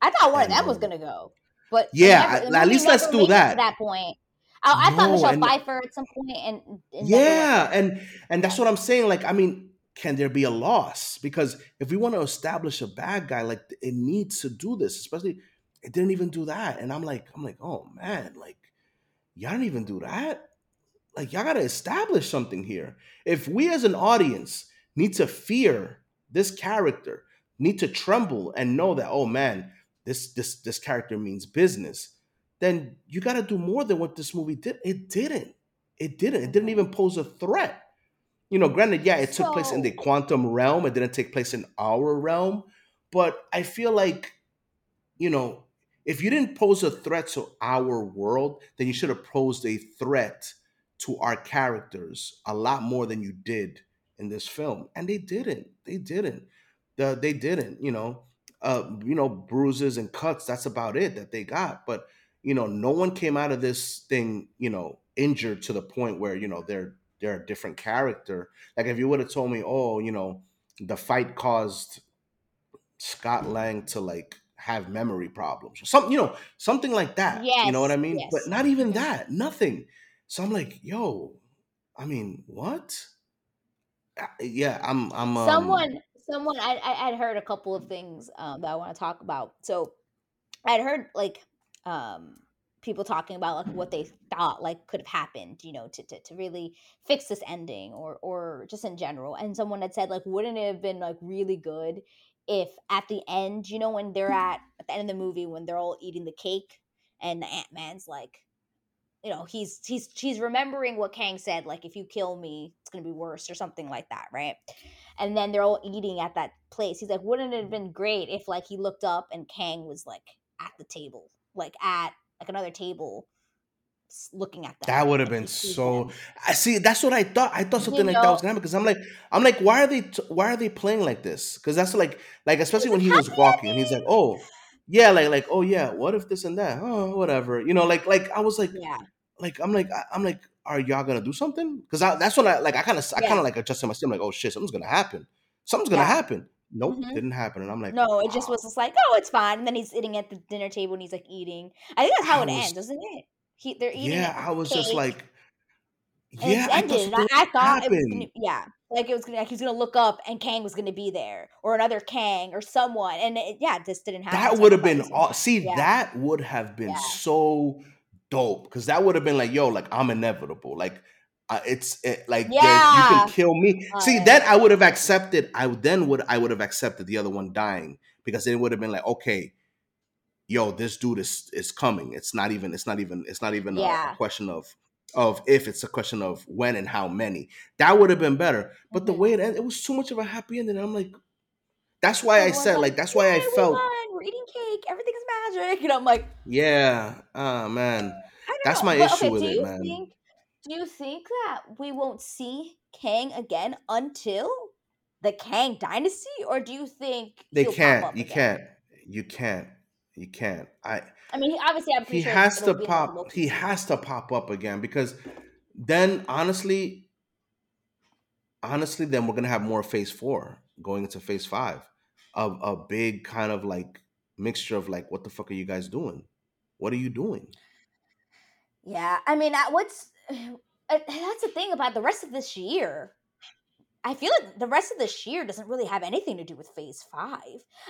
S1: I thought one of them was gonna go, but
S2: Yeah,
S1: never-
S2: at- least let's do
S1: made it to
S2: that.
S1: that point. I, I thought Michelle
S2: and-
S1: Pfeiffer at some point, and, and
S2: yeah, and and that's what I'm saying. Like, I mean, can there be a loss? Because if we want to establish a bad guy, like it needs to do this. Especially, it didn't even do that. And I'm like, I'm like, oh man, like y'all didn't even do that. Like y'all gotta establish something here. If we as an audience need to fear this character, need to tremble and know that, oh man, this this this character means business, then you gotta do more than what this movie did. It didn't. It didn't. It didn't even pose a threat. You know, granted, yeah, it took place in the quantum realm. It didn't take place in our realm. But I feel like, you know, if you didn't pose a threat to our world, then you should have posed a threat to our characters a lot more than you did in this film. And they didn't. They didn't. The, they didn't, you know. Uh, you know, bruises and cuts, that's about it that they got. But, you know, no one came out of this thing, you know, injured to the point where, you know, they're they're a different character. Like if you would have told me, oh, you know, the fight caused Scott Lang to like have memory problems or something, you know, something like that. you know what I mean?
S1: yes.
S2: But not even that, nothing. So I'm like, yo, I mean, what? Uh, Yeah, I'm, I'm, um,
S1: someone someone I, I i'd heard a couple of things um, that i want to talk about so i'd heard like um people talking about like what they thought like could have happened you know to, to, to really fix this ending or or just in general and someone had said like wouldn't it have been like really good if at the end you know when they're at at the end of the movie when they're all eating the cake and the ant-man's like you know he's he's he's remembering what kang said like if you kill me it's gonna be worse or something like that right and then they're all eating at that place he's like wouldn't it have mm-hmm. been great if like he looked up and kang was like at the table like at like another table looking at that
S2: that would have been so.
S1: them.
S2: I see. That's what I thought. I thought
S1: You
S2: something like that was gonna happen because I'm like, I'm like, why are they, t- why are they playing like this? Because that's like, like especially when
S1: like,
S2: he was walking and he's like, oh, yeah, like, like, oh yeah, what if this and that? Oh, whatever. You know, like, like I was like,
S1: yeah
S2: like I'm like I'm like, are y'all gonna do something? Because that's when I like I kind of I
S1: Yeah.
S2: kind of like adjusted my. I'm like, oh shit, something's gonna happen. Something's gonna
S1: Yeah.
S2: happen. Nope,
S1: Mhm.
S2: didn't happen. And I'm like,
S1: no it just was just like oh it's fine and then he's sitting at the dinner table and he's like eating i think that's how
S2: I
S1: it
S2: was-
S1: ends doesn't it he they're eating
S2: Yeah, I was just like, yeah, I
S1: ended.
S2: thought
S1: and
S2: something
S1: I, I thought it was
S2: happened.
S1: gonna, yeah, like it was gonna, like he was gonna look up and Kang was gonna be there, or another Kang, or someone, and it, yeah, this didn't happen.
S2: that would have been all see
S1: yeah.
S2: that would have been
S1: Yeah.
S2: so dope because that would have been like yo like i'm inevitable like uh, it's it, like yeah. you can kill me
S1: Oh,
S2: see
S1: yeah,
S2: then i would have accepted i then would i would have accepted the other one dying because it would have been like okay yo this dude is is coming it's not even it's not even it's not even a- a, question of of if it's a question of when and how many. That would have been better. But the
S1: Mhm.
S2: way it ended, it was too much of a happy ending. I'm like, that's why I said like that's why I
S1: we
S2: felt
S1: won, we're eating cake, everything is magic. And I'm like,
S2: yeah. Oh man, that's
S1: know.
S2: my
S1: But
S2: issue
S1: okay,
S2: with it, man.
S1: think do you think that we won't see Kang again until the Kang dynasty? Or do you think
S2: They can't. You
S1: again?
S2: can't. You can't. You can't. I.
S1: I mean, he- obviously, I'm
S2: He
S1: sure
S2: has to
S1: be in, like,
S2: pop. He has to pop up again because then, honestly, honestly, then we're gonna have more Phase Four going into Phase Five, of a big kind of like mixture of like, what the fuck are you guys doing? What are you doing?
S1: Yeah, I mean, what's uh, that's the thing about the rest of this year. I feel like the rest of this year doesn't really have anything to do with Phase Five.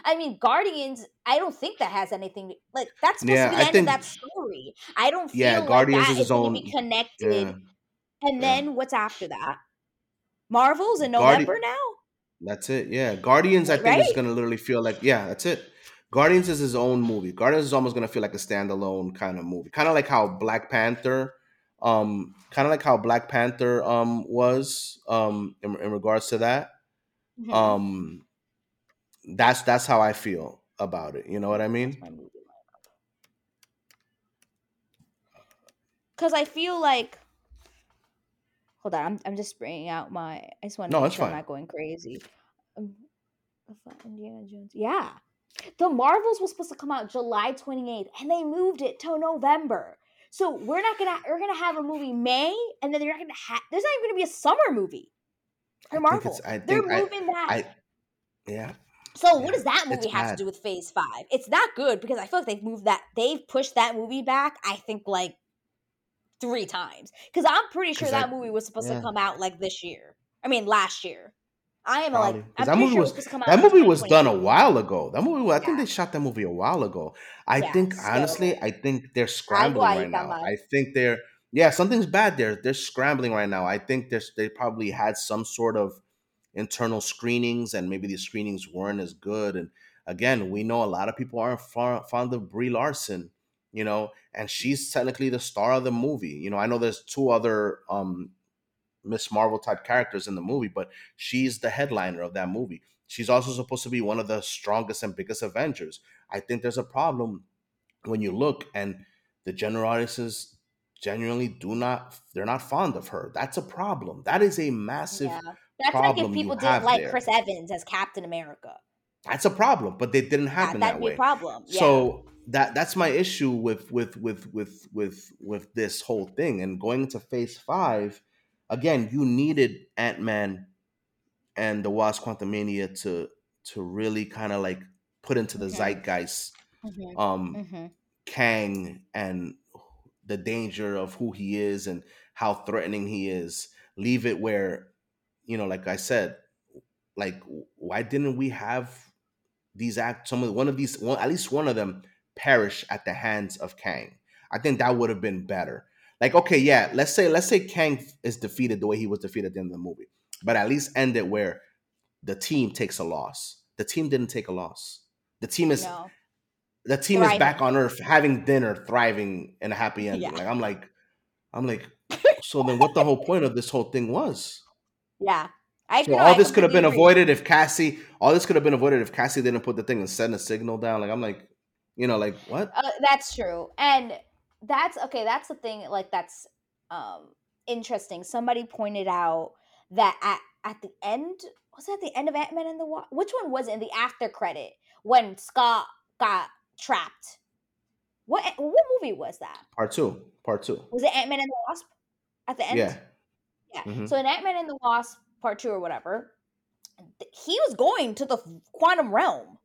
S1: I mean, Guardians. I don't think that has anything. To, like that's supposed
S2: Yeah,
S1: to be the
S2: I
S1: end
S2: think-
S1: of that story. I don't feel
S2: Yeah,
S1: like
S2: Guardians
S1: that
S2: is
S1: is
S2: its
S1: going to
S2: own-
S1: be connected.
S2: Yeah,
S1: And then what's after that? Marvels in
S2: Guardi-
S1: November now.
S2: that's it. Yeah, Guardians. I think is gonna literally feel like yeah, that's it. Guardians is his own movie. Guardians is almost gonna feel like a standalone kind of movie, kind of like how Black Panther, um, kind of like how Black Panther um was um in, in regards to that.
S1: Mhm.
S2: Um, that's that's how I feel about it. You know what I mean?
S1: my movie lineup? Because I feel like. Hold on, I'm, I'm just bringing out my. I just want to
S2: No,
S1: make sure I'm not going crazy. Um, Indiana Jones. Yeah. The Marvels was supposed to come out July 28th, and they moved it to November. So we're not gonna we're gonna have a movie May, and then they're not gonna have. There's not even gonna be a summer movie for Marvel. they're
S2: think I-
S1: moving that.
S2: I yeah.
S1: So what does that movie have
S2: bad.
S1: to do with Phase Five? It's not good because I feel like they've moved that they've pushed that movie back. I think like three times because I'm pretty sure that
S2: I-
S1: movie was supposed
S2: yeah.
S1: to come out like this year. I mean last year. I am
S2: Probably.
S1: like
S2: that movie
S1: sure
S2: was-
S1: was come out.
S2: That movie was done a while ago. That movie, I think they shot that movie a while ago. I
S1: Yeah,
S2: think
S1: so-
S2: honestly, I think they're scrambling right now.
S1: mal.
S2: I think they're yeah, something's bad there. They're scrambling right now. I think there's they probably had some sort of internal screenings, and maybe the screenings weren't as good. And again, we know a lot of people aren't fond of Brie Larson, you know, and she's technically the star of the movie. You know, I know there's two other um Miss Marvel type characters in the movie, but she's the headliner of that movie. She's also supposed to be one of the strongest and biggest Avengers. I think there's a problem when you look and the general audiences genuinely do not they're not fond of her. That's a problem. That is a massive
S1: Yeah. That's like if people didn't like
S2: there.
S1: Chris Evans as Captain America.
S2: that's a problem, but they didn't happen
S1: that'd
S2: that way.
S1: a problem. Yeah.
S2: So that that's my issue with with with with with with this whole thing and going into phase five. Again, you needed Ant Man and the Wasp Quantumania to to really kind of like put into the
S1: Mhm.
S2: zeitgeist
S1: Mhm,
S2: um
S1: mhm.
S2: Kang and the danger of who he is and how threatening he is. Leave it where, you know, like I said, like why didn't we have these act some of one of these one at least one of them perish at the hands of Kang? I think that would have been better. Like, okay, yeah, let's say let's say Kang is defeated the way he was defeated at the end of the movie, but at least end it where the team takes a loss. The team didn't take a loss. The team is
S1: No.
S2: the team is back on Earth, having dinner, thriving in a happy ending.
S1: Yeah.
S2: Like I'm like, I'm like, so then what the whole point of this whole thing was?
S1: Yeah. I
S2: So all
S1: I
S2: this could have been
S1: agree.
S2: avoided if Cassie. All this could have been avoided if Cassie didn't put the thing and send a signal down. Like I'm like, you know, like what?
S1: Uh, that's true, and that's okay. That's the thing. Like that's um interesting. Somebody pointed out that at at the end was it at the end of Ant Man and the Wasp? Which one was it in the after credit when Scott got trapped? What what movie was that?
S2: Part two. Part two.
S1: Was it Ant Man and the Wasp at the end?
S2: Yeah.
S1: Yeah.
S2: Mhm.
S1: So in Ant Man and the Wasp Part Two or whatever, he was going to the quantum realm.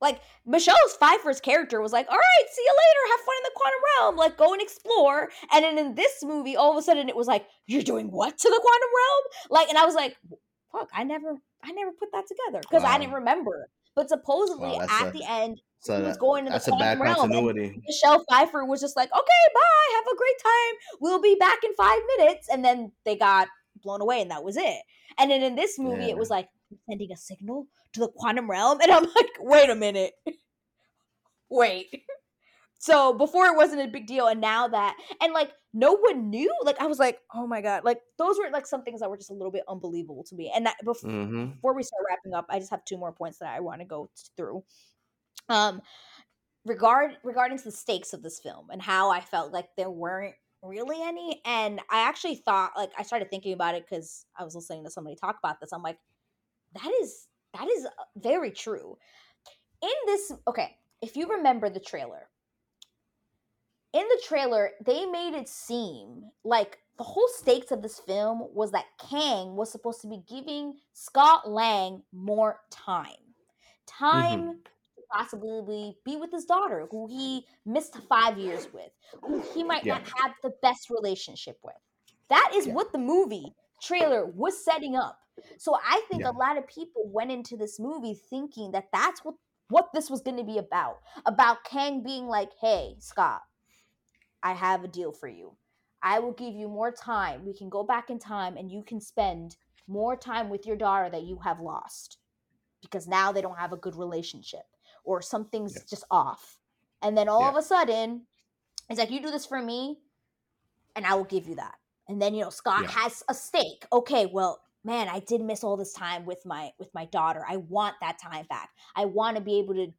S1: Like Michelle's Pfeiffer's character was like, "All right, see you later. Have fun in the quantum realm. Like go and explore." And then in this movie, all of a sudden, it was like, "You're doing what to the quantum realm?" Like, and I was like, "Fuck, I never, I never put that together because I didn't remember." But supposedly
S2: Wow,
S1: at
S2: a-
S1: the end,
S2: So
S1: he was going to the
S2: that's a bad
S1: quantum realm, and. Michelle Pfeiffer was just like, okay, bye, have a great time. We'll be back in five minutes. And then they got blown away, and that was it. And then in this movie,
S2: Yeah.
S1: it was like sending a signal to the quantum realm. And I'm like, wait a minute. Wait. So before it wasn't a big deal, and now that and like no one knew. Like I was like, oh my god, like those were like some things that were just a little bit unbelievable to me. And that before,
S2: Mm-hmm.
S1: before we start wrapping up, I just have two more points that I want to go through. Um, regard regarding to the stakes of this film and how I felt like there weren't really any, and I actually thought like I started thinking about it because I was listening to somebody talk about this. I'm like, that is that is uh, very true. In this, okay, if you remember the trailer, in the trailer, they made it seem like the whole stakes of this film was that Kang was supposed to be giving Scott Lang more time. Time to possibly be with his daughter, who he missed five years with, who he might
S2: Yeah.
S1: not have the best relationship with. That is
S2: Yeah.
S1: what the movie trailer was setting up. So I think
S2: Yeah.
S1: a lot of people went into this movie thinking that that's what what this was going to be about. About Kang being like, "Hey, Scott, I have a deal for you. I will give you more time. We can go back in time and you can spend more time with your daughter that you have lost because now they don't have a good relationship or something's
S2: Yeah.
S1: just off. And then all
S2: Yeah.
S1: of a sudden, it's like, you do this for me and I will give you that. And then, you know, Scott
S2: Yeah.
S1: has a stake. Okay, well, man, I did miss all this time with my with my daughter. I want that time back. I want to be able to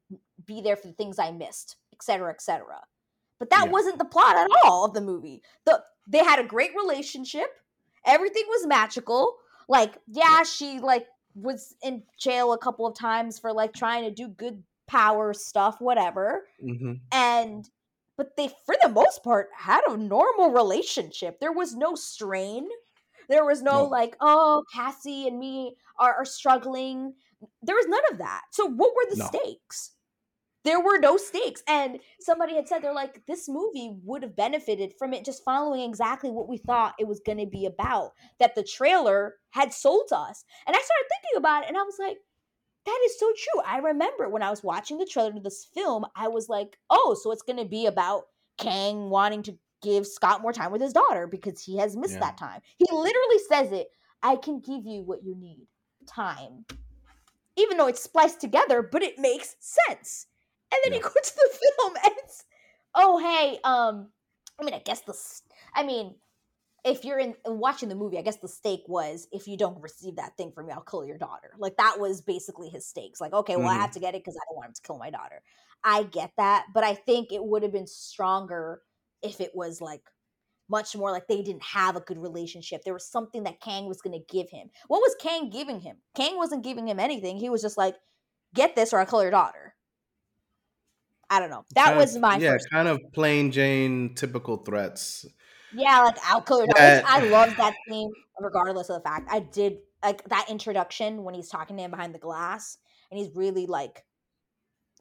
S1: be there for the things I missed, etc cetera, et cetera. But that
S2: Yeah.
S1: wasn't the plot at all of the movie. The they had a great relationship. Everything was magical. Like, yeah, she like was in jail a couple of times for like trying to do good power stuff, whatever.
S2: Mm-hmm.
S1: And but they for the most part had a normal relationship. There was no strain. There was no,
S2: No.
S1: like, oh, Cassie and me are, are struggling. There was none of that. So what were the
S2: No.
S1: stakes? There were no stakes. And somebody had said they're like, this movie would have benefited from it just following exactly what we thought it was going to be about, that the trailer had sold to us. And I started thinking about it and I was like, that is so true. I remember when I was watching the trailer to this film, I was like, oh, so it's going to be about Kang wanting to give Scott more time with his daughter because he has missed
S2: Yeah.
S1: that time. He literally says it I can give you what you need time. Even though it's spliced together, but it makes sense. And then he
S2: Yeah.
S1: goes to the film and it's, oh, hey, um, I mean, I guess the, I mean, if you're in watching the movie, I guess the stake was if you don't receive that thing from me, I'll kill your daughter. Like that was basically his stakes. Like, okay, well, I
S2: Mhm.
S1: have to get it because I don't want him to kill my daughter. I get that, but I think it would have been stronger if it was like much more like they didn't have a good relationship. There was something that Kang was going to give him. What was Kang giving him? Kang wasn't giving him anything. He was just like, get this or I'll kill your daughter. I don't know. That
S2: Kind-
S1: was my
S2: yeah, kind of plain Jane typical threats.
S1: Yeah, like I'll kill your daughter. I love that scene, regardless of the fact. I did like that introduction when he's talking to him behind the glass, and he's really like,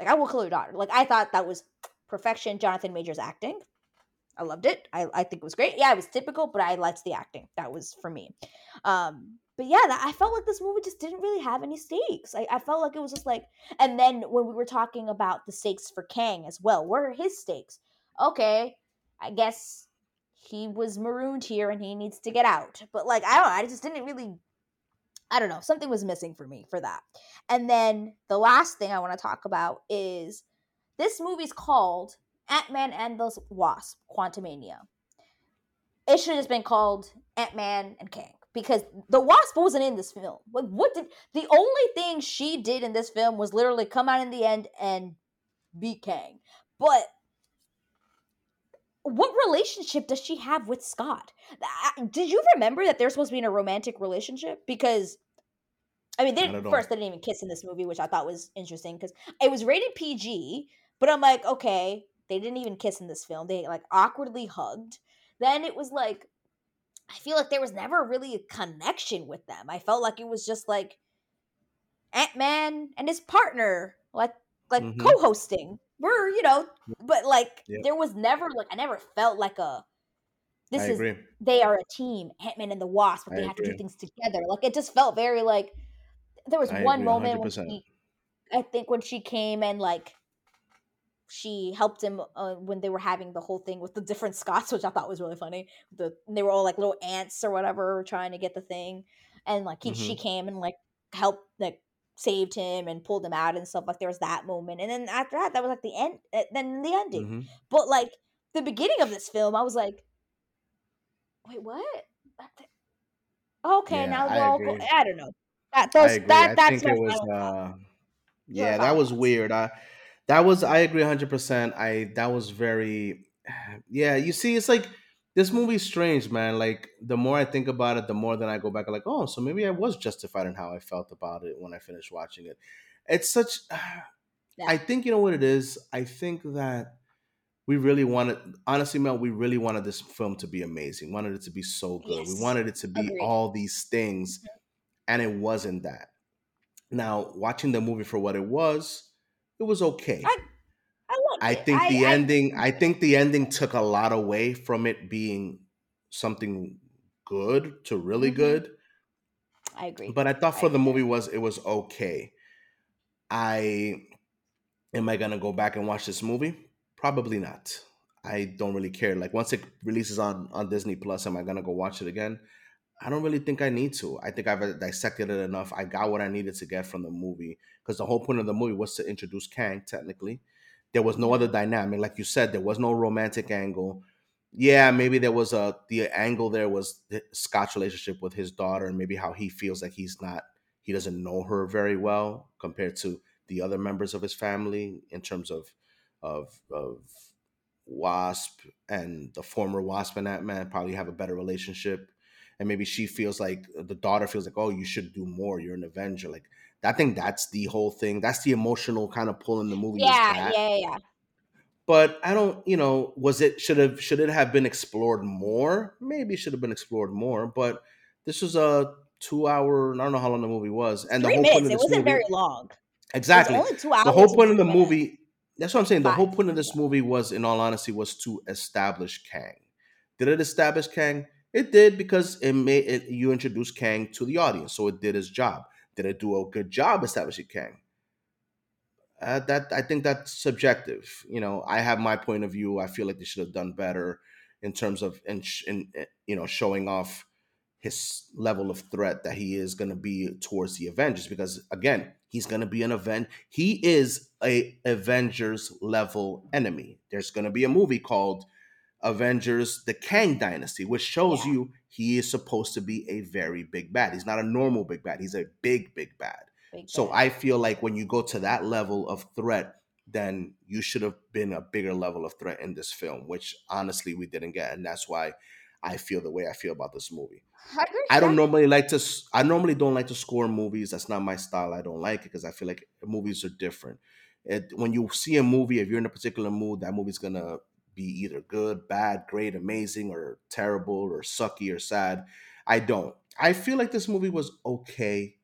S1: like I will kill your daughter. Like I thought that was perfection. Jonathan Majors acting, I loved it. I I think it was great. Yeah, it was typical, but I liked the acting. That was for me. Um, but yeah, that, I felt like this movie just didn't really have any stakes. I, I felt like it was just like, and then when we were talking about the stakes for Kang as well, what are his stakes? Okay, I guess he was marooned here and he needs to get out. But like, I don't know, I just didn't really I don't know, something was missing for me for that. And then the last thing I want to talk about is this movie's called Ant-Man and the Wasp: Quantumania. It should have just been called Ant-Man and Kang because the Wasp wasn't in this film. Like what did the only thing she did in this film was literally come out in the end and be Kang. But what relationship does she have with Scott? Did you remember that they're supposed to be in a romantic relationship? Because I mean, they didn't, first they didn't even kiss in this movie, which I thought was interesting because it was rated PG. But I'm like, okay, they didn't even kiss in this film. They like awkwardly hugged. Then it was like, I feel like there was never really a connection with them. I felt like it was just like Ant Man and his partner, like like
S2: Mhm.
S1: co-hosting. We're you know, but like
S2: Yep.
S1: there was never like I never felt like a this
S2: I
S1: is
S2: agree.
S1: they are a team, Ant Man and the Wasp, but
S2: I
S1: they have to do things together. Like it just felt very like there was
S2: I
S1: one
S2: agree
S1: moment when
S2: 100%.
S1: she, I think when she came and like she helped him uh, when they were having the whole thing with the different Scotts, which I thought was really funny. The they were all like little ants or whatever trying to get the thing, and like he, she
S2: Mhm.
S1: came and like helped like saved him and pulled him out and stuff. Like there was that moment, and then after that, that was like the end. Uh, then the ending.
S2: hmm
S1: But like the beginning of this film, I was like, wait, what? Okay,
S2: Yeah,
S1: now
S2: I
S1: we're all. Go- I don't know. That
S2: I
S1: those
S2: agree.
S1: that
S2: I
S1: that's
S2: think
S1: my
S2: it was uh
S1: Those are my
S2: yeah, that was weird. I that was I agree 100%. I that was very yeah, you see it's like this movie's strange, man. Like the more I think about it, the more then I go back and like, "Oh, so maybe I was justified in how I felt about it when I finished watching it." It's such
S1: Yeah.
S2: I think you know what it is? I think that we really wanted honestly mel we really wanted this film to be amazing wanted it to be so good we wanted it to be
S1: Agreed.
S2: all these things mm-hmm. and it wasn't that now watching the movie for what it was it was okay.
S1: I I
S2: i think
S1: I
S2: the ending i think the ending took a lot away from it being something good to really
S1: Mhm.
S2: good.
S1: I agree.
S2: but i thought for the movie was it was okay. I am i gonna go back and watch this movie? Probably not. I don't really care. Like once it releases on on disney plus am i gonna go watch it again i don't really think i need to. I think i've uh, dissected it enough. I got what i needed to get from the movie because the whole point of the movie was to introduce kang technically. There was no other dynamic. Like you said there was no romantic angle. Yeah maybe there was a the angle there was scott's relationship with his daughter and maybe how he feels like he's not he doesn't know her very well compared to the other members of his family in terms of of of wasp and the former wasp and that man probably have a better relationship and maybe she feels like uh, the daughter feels like oh you should do more you're an avenger like i think that's the whole thing that's the emotional kind of pull in the movie
S1: Yeah, yeah, yeah,
S2: but I don't, you know, was it should have should it have been explored more? Maybe it should have been explored more, but this was a two hour. I don't know how long the movie was, and the
S1: Three
S2: whole point
S1: minutes.
S2: of
S1: It
S2: this
S1: wasn't
S2: movie
S1: very long.
S2: Exactly
S1: only two hours
S2: the
S1: whole
S2: point of the
S1: minutes.
S2: movie. That's what I'm saying. The whole point of this movie was, in all honesty, was to establish Kang. Did it establish Kang? It did because it made it. You introduce Kang to the audience, so it did its job. Did it do a good job establishing Kang? Uh, that I think that's subjective. You know, I have my point of view. I feel like they should have done better in terms of in eh, you know showing off his level of threat that he is going to be towards the Avengers. Because again, he's going to be an event. He is a Avengers level enemy. There's going to be a movie called Avengers: The Kang Dynasty, which shows
S1: Yeah.
S2: you he is supposed to be a very big bad. He's not a normal big bad. He's a big big bad.
S1: Big
S2: So
S1: bad.
S2: I feel like when you go to that level of threat, then you should have been a bigger level of threat in this film, which honestly we didn't get, and that's why I feel the way I feel about this movie.
S1: I
S2: don't normally like to. I normally don't like to score movies. That's not my style. I don't like it because I feel like movies are different. It, when you see a movie, if you're in a particular mood, that movie's gonna be either good, bad, great, amazing, or terrible, or sucky, or sad. I don't. I feel like this movie was okay.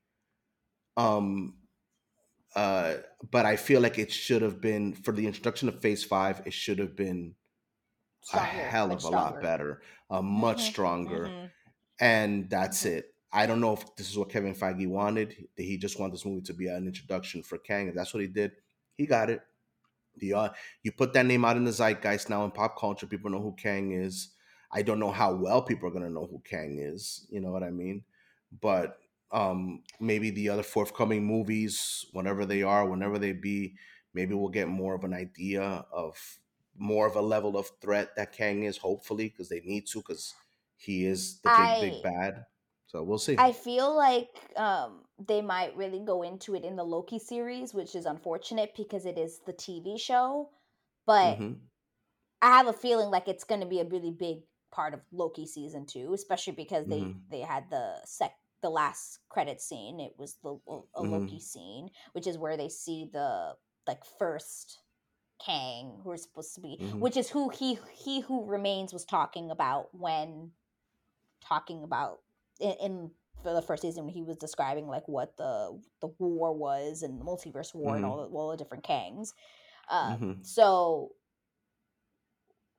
S2: Um, uh, but I feel like it should have been for the introduction of Phase Five. It should have been a hell of a lot
S1: stronger.
S2: better, uh, much
S1: Mhm.
S2: stronger,
S1: Mhm.
S2: and that's
S1: Mhm.
S2: it. I don't know if this is what Kevin Feige wanted. Did he just want this movie to be an introduction for Kang? If that's what he did, he got it. The uh, you put that name out in the zeitgeist now in pop culture. People know who Kang is. I don't know how well people are gonna know who Kang is. You know what I mean? But um, maybe the other forthcoming movies, whenever they are, whenever they be, maybe we'll get more of an idea of more of a level of threat that Kang is. Hopefully, because they need to, because he is the big big bad. So we'll see.
S1: I feel like um, they might really go into it in the Loki series, which is unfortunate because it is the TV show. But
S2: hmm
S1: I have a feeling like it's going to be a really big part of Loki season two, especially because they
S2: hmm
S1: they had the sec the last credit scene. It was the a
S2: hmm
S1: Loki scene, which is where they see the like first Kang, who is supposed to be,
S2: hmm
S1: which is who he he who remains was talking about when talking about in, in for the first season when he was describing like what the the war was and the multiverse war and
S2: hmm
S1: all the, all the different Kangs. Um,
S2: hmm
S1: so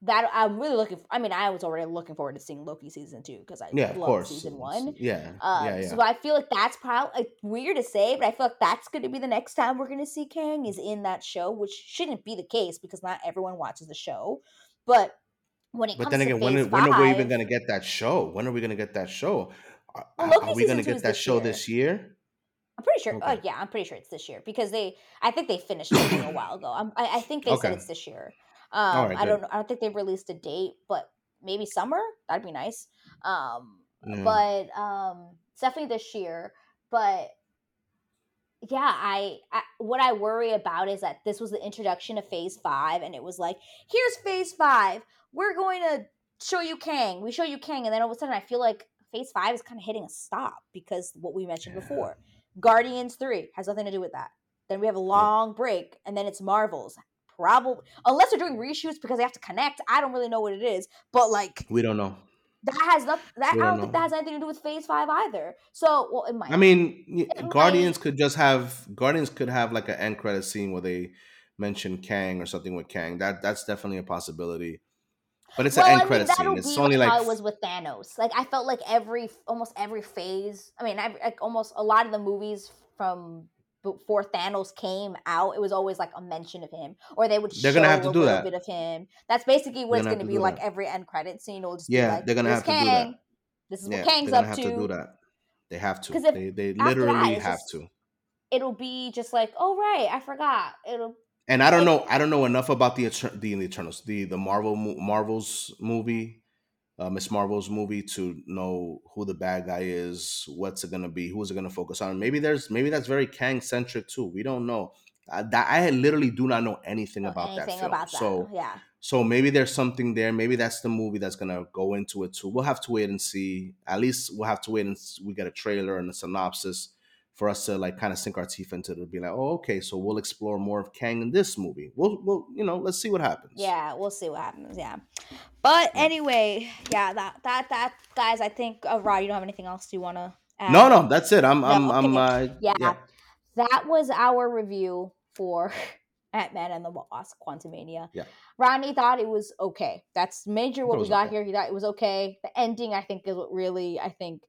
S1: that I'm really looking. For, I mean, I was already looking forward to seeing Loki season two because I
S2: Yeah, of
S1: loved
S2: course.
S1: season one.
S2: Yeah,
S1: Um,
S2: yeah,
S1: so. I feel like that's probably like, weird to say, but I feel like that's going to be the next time we're going to see Kang is in that show, which shouldn't be the case because not everyone watches the show. But when it
S2: But
S1: comes
S2: then
S1: to
S2: again, when are- when are we even gonna get that show? When are we gonna get that show? Are,
S1: well,
S2: are we gonna get that show
S1: year.
S2: this year?
S1: I'm pretty sure. Oh
S2: Okay.
S1: yeah, I'm pretty sure it's this year because they. I think they finished filming a while ago. I'm, I, I think they said it's this year. Um,
S2: right,
S1: I don't.
S2: good.
S1: know. I don't think they've released a date, but maybe summer. That'd be nice. Um,
S2: Yeah.
S1: but um, it's definitely this year. But yeah, I, I what I worry about is that this was the introduction of Phase Five, and it was like, here's Phase Five. We're going to show you Kang. We show you Kang, and then all of a sudden, I feel like Phase Five is kind of hitting a stop because what we mentioned
S2: Yeah.
S1: before, Guardians Three has nothing to do with that. Then we have a long break, and then it's Marvels. Probably unless they're doing reshoots because they have to connect. I don't really know what it is, but like
S2: we don't know.
S1: that has nothing. That I
S2: don't
S1: think that has anything to do with Phase Five either. So, well, it might.
S2: I mean, Guardians
S1: might-
S2: could just have Guardians could have like an end credit scene where they mention Kang or something with Kang. That that's definitely a possibility. But it's
S1: well,
S2: an
S1: I
S2: end
S1: mean,
S2: credit scene. It's only
S1: like it was with Thanos. Like I felt like every almost every phase. I mean, every, like almost a lot of the movies from before Thanos came out, it was always like a mention of him, or they would
S2: They're
S1: show
S2: gonna have to
S1: a
S2: do
S1: little
S2: that.
S1: bit of him. That's basically what
S2: They're
S1: it's
S2: gonna
S1: going to
S2: have to
S1: be like.
S2: that.
S1: Every end credit scene will just
S2: Yeah,
S1: like,
S2: they're gonna
S1: "Here's
S2: have to do that.
S1: This is
S2: yeah,
S1: what Kang's up to.
S2: to do that. They have to.
S1: 'Cause if
S2: They they
S1: after that,
S2: literally have
S1: just-
S2: to.
S1: It'll be just like, oh right, I forgot. It'll
S2: And I don't know. I don't know enough about the the, the Eternals, the the Marvel Marvels movie, uh, Miss Marvel's movie, to know who the bad guy is, what's it gonna be, who's it gonna focus on. Maybe there's maybe that's very Kang centric too. We don't know. I, that I literally do not know anything about that film.
S1: about that.
S2: So
S1: yeah,
S2: so maybe there's something there. Maybe that's the movie that's gonna go into it too. We'll have to wait and see. At least we'll have to wait and s- we get a trailer and a synopsis for us to like kind of sink our teeth into it. Be like, oh, okay, so we'll explore more of Kang in this movie. We'll, we'll, you know, let's see what happens.
S1: yeah, we'll see what happens. Yeah, but anyway, yeah, that that that guys, I think uh, Rod, you don't have anything else you want to? Add?
S2: No, no, that's it. I'm,
S1: No,
S2: I'm, I'm. Uh,
S1: Yeah.
S2: yeah.
S1: that was our review for Ant Man and the Wasp: Quantumania.
S2: Yeah.
S1: Rodney thought it was okay. That's major what we got
S2: okay.
S1: here. He thought it was okay. The ending, I think, is what really I think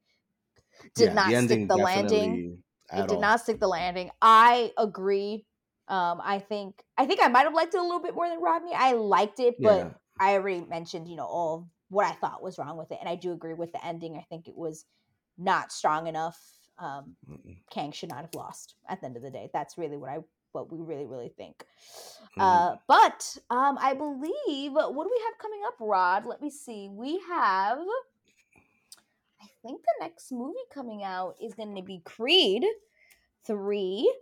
S1: did
S2: Yeah,
S1: not stick the landing. It did
S2: all.
S1: not stick the landing. I agree. Um, I think I think I might have liked it a little bit more than Rodney. I liked it, but
S2: Yeah.
S1: I already mentioned, you know, all what I thought was wrong with it, and I do agree with the ending. I think it was not strong enough. Um,
S2: Mm-mm.
S1: Kang should not have lost at the end of the day. That's really what I what we really really think.
S2: Mhm.
S1: Uh, but um, I believe what do we have coming up, Rod? Let me see. We have. I think the next movie coming out is going to be Creed three.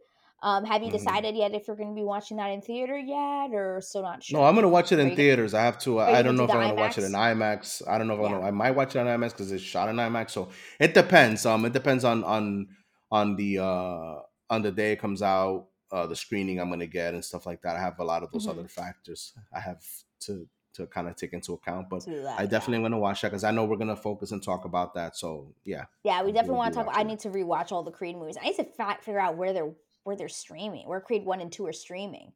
S1: Um, have you
S2: Mhm.
S1: decided yet if you're going to be watching that in theater yet, or still not sure?
S2: No, I'm gonna watch it in theaters. I have to.
S1: are
S2: I don't know
S1: do
S2: if I'm gonna watch it in IMAX. I don't know if I'm
S1: Yeah.
S2: gonna, I might watch it on IMAX because it's shot in IMAX. So it depends. Um, it depends on on on the uh on the day it comes out, uh, the screening I'm gonna get and stuff like that. I have a lot of those
S1: Mhm.
S2: other factors I have to to kind of take into account. But
S1: that,
S2: I definitely am gonna watch that because I know we're gonna focus and talk about that. So yeah,
S1: Yeah, we
S2: We'll
S1: definitely want to talk. I need to rewatch all the Creed movies. I need to fi- figure out where they're where they're streaming, where Creed one and two are streaming.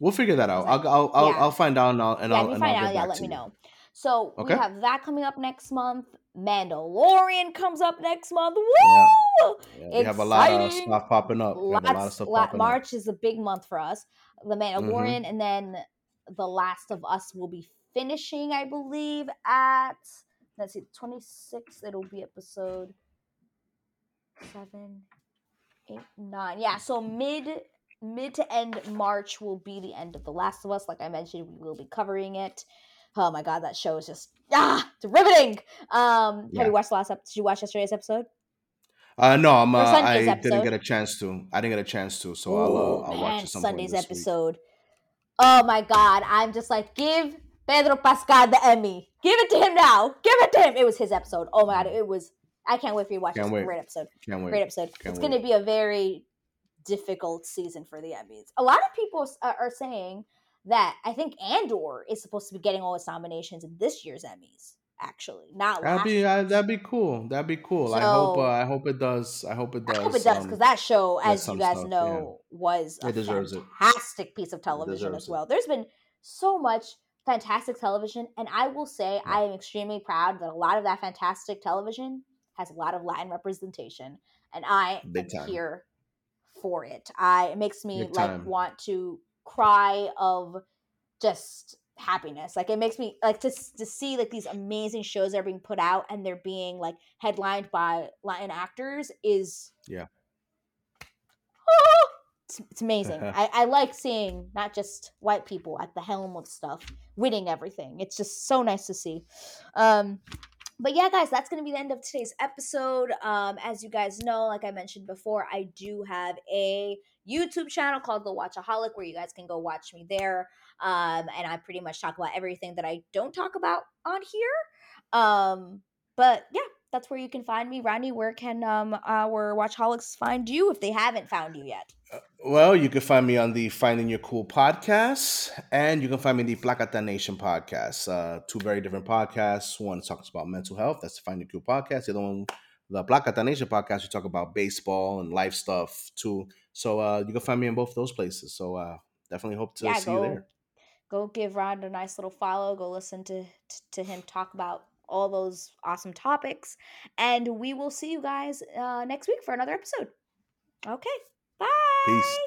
S2: we'll figure that out. I'll I'll I'll,
S1: yeah.
S2: I'll find out and I'll and
S1: yeah,
S2: I'll, and
S1: find
S2: I'll
S1: out, yeah, let me
S2: you.
S1: know. So
S2: Okay.
S1: we have that coming up next month. Mandalorian comes up next month. Woo!
S2: Yeah. Yeah, we have a lot of stuff popping up. We a lot of
S1: Lots,
S2: stuff
S1: lot,
S2: popping up.
S1: March is a big month for us. The
S2: Mm-hmm.
S1: Mandalorian, and then The Last of Us will be finishing, I believe, at let's see, twenty six. It'll be episode seven, eight, nine. Yeah, so mid mid to end March will be the end of The Last of Us. Like I mentioned, we will be covering it. Oh my god, that show is just ah, it's riveting. Um,
S2: Yeah.
S1: have you watched the last episode? Did you watch yesterday's episode?
S2: Uh, no, I'm. Uh, I
S1: Sunday's
S2: didn't get a chance to. I didn't get a chance to, so I'll. Uh, I'll watch it
S1: Sunday's
S2: this week.
S1: Oh my god, I'm just like, give Pedro Pascal the Emmy. Give it to him now. Give it to him. It was his episode. Oh my god, it was. I can't wait for you to watch
S2: Can't
S1: great episode.
S2: Can't wait.
S1: Great episode.
S2: Can't
S1: it's going to be a very difficult season for the Emmys. A lot of people are are saying that I think Andor is supposed to be getting all its nominations in this year's Emmys. Actually, not
S2: That'd
S1: last.
S2: be uh, that'd be cool. That'd be cool. I hope. Uh, I hope it does. I hope it does.
S1: I hope it does because
S2: um,
S1: that show, as you guys
S2: stuff,
S1: know, was a
S2: It deserves it.
S1: fantastic piece of television as
S2: it.
S1: well. There's been so much fantastic television, and I will say
S2: Yeah.
S1: I am extremely proud that a lot of that fantastic television has a lot of Latin representation, and I
S2: Big
S1: am
S2: time.
S1: here for it. I it makes me
S2: Big
S1: like
S2: time.
S1: want to cry of just happiness like it makes me like to, to see like these amazing shows that are being put out and they're being like headlined by latin actors is
S2: Yeah.
S1: oh, it's, it's amazing. I, I like seeing not just white people at the helm of stuff, winning everything. It's just so nice to see. Um, but yeah, guys, that's going to be the end of today's episode. Um, as you guys know, like I mentioned before, I do have a YouTube channel called The Watchaholic where you guys can go watch me there. Um, and I pretty much talk about everything that I don't talk about on here. Um, but yeah, that's where you can find me. Rodney, where can um, our Watchaholics find you if they haven't found you yet?
S2: Uh, well, you can find me on the Finding Your Cool podcast, and you can find me in the Plakata Nation podcast. Uh, two very different podcasts. One talks about mental health. That's the Finding Your Cool podcast. The other one, the Plakata Nation podcast, we talk about baseball and life stuff too. So uh, you can find me in both those places. So uh, definitely hope to yeah, see go, you there.
S1: Go give Ron a nice little follow. Go listen to to him talk about all those awesome topics. And we will see you guys uh, next week for another episode. Okay. Bye. Peace.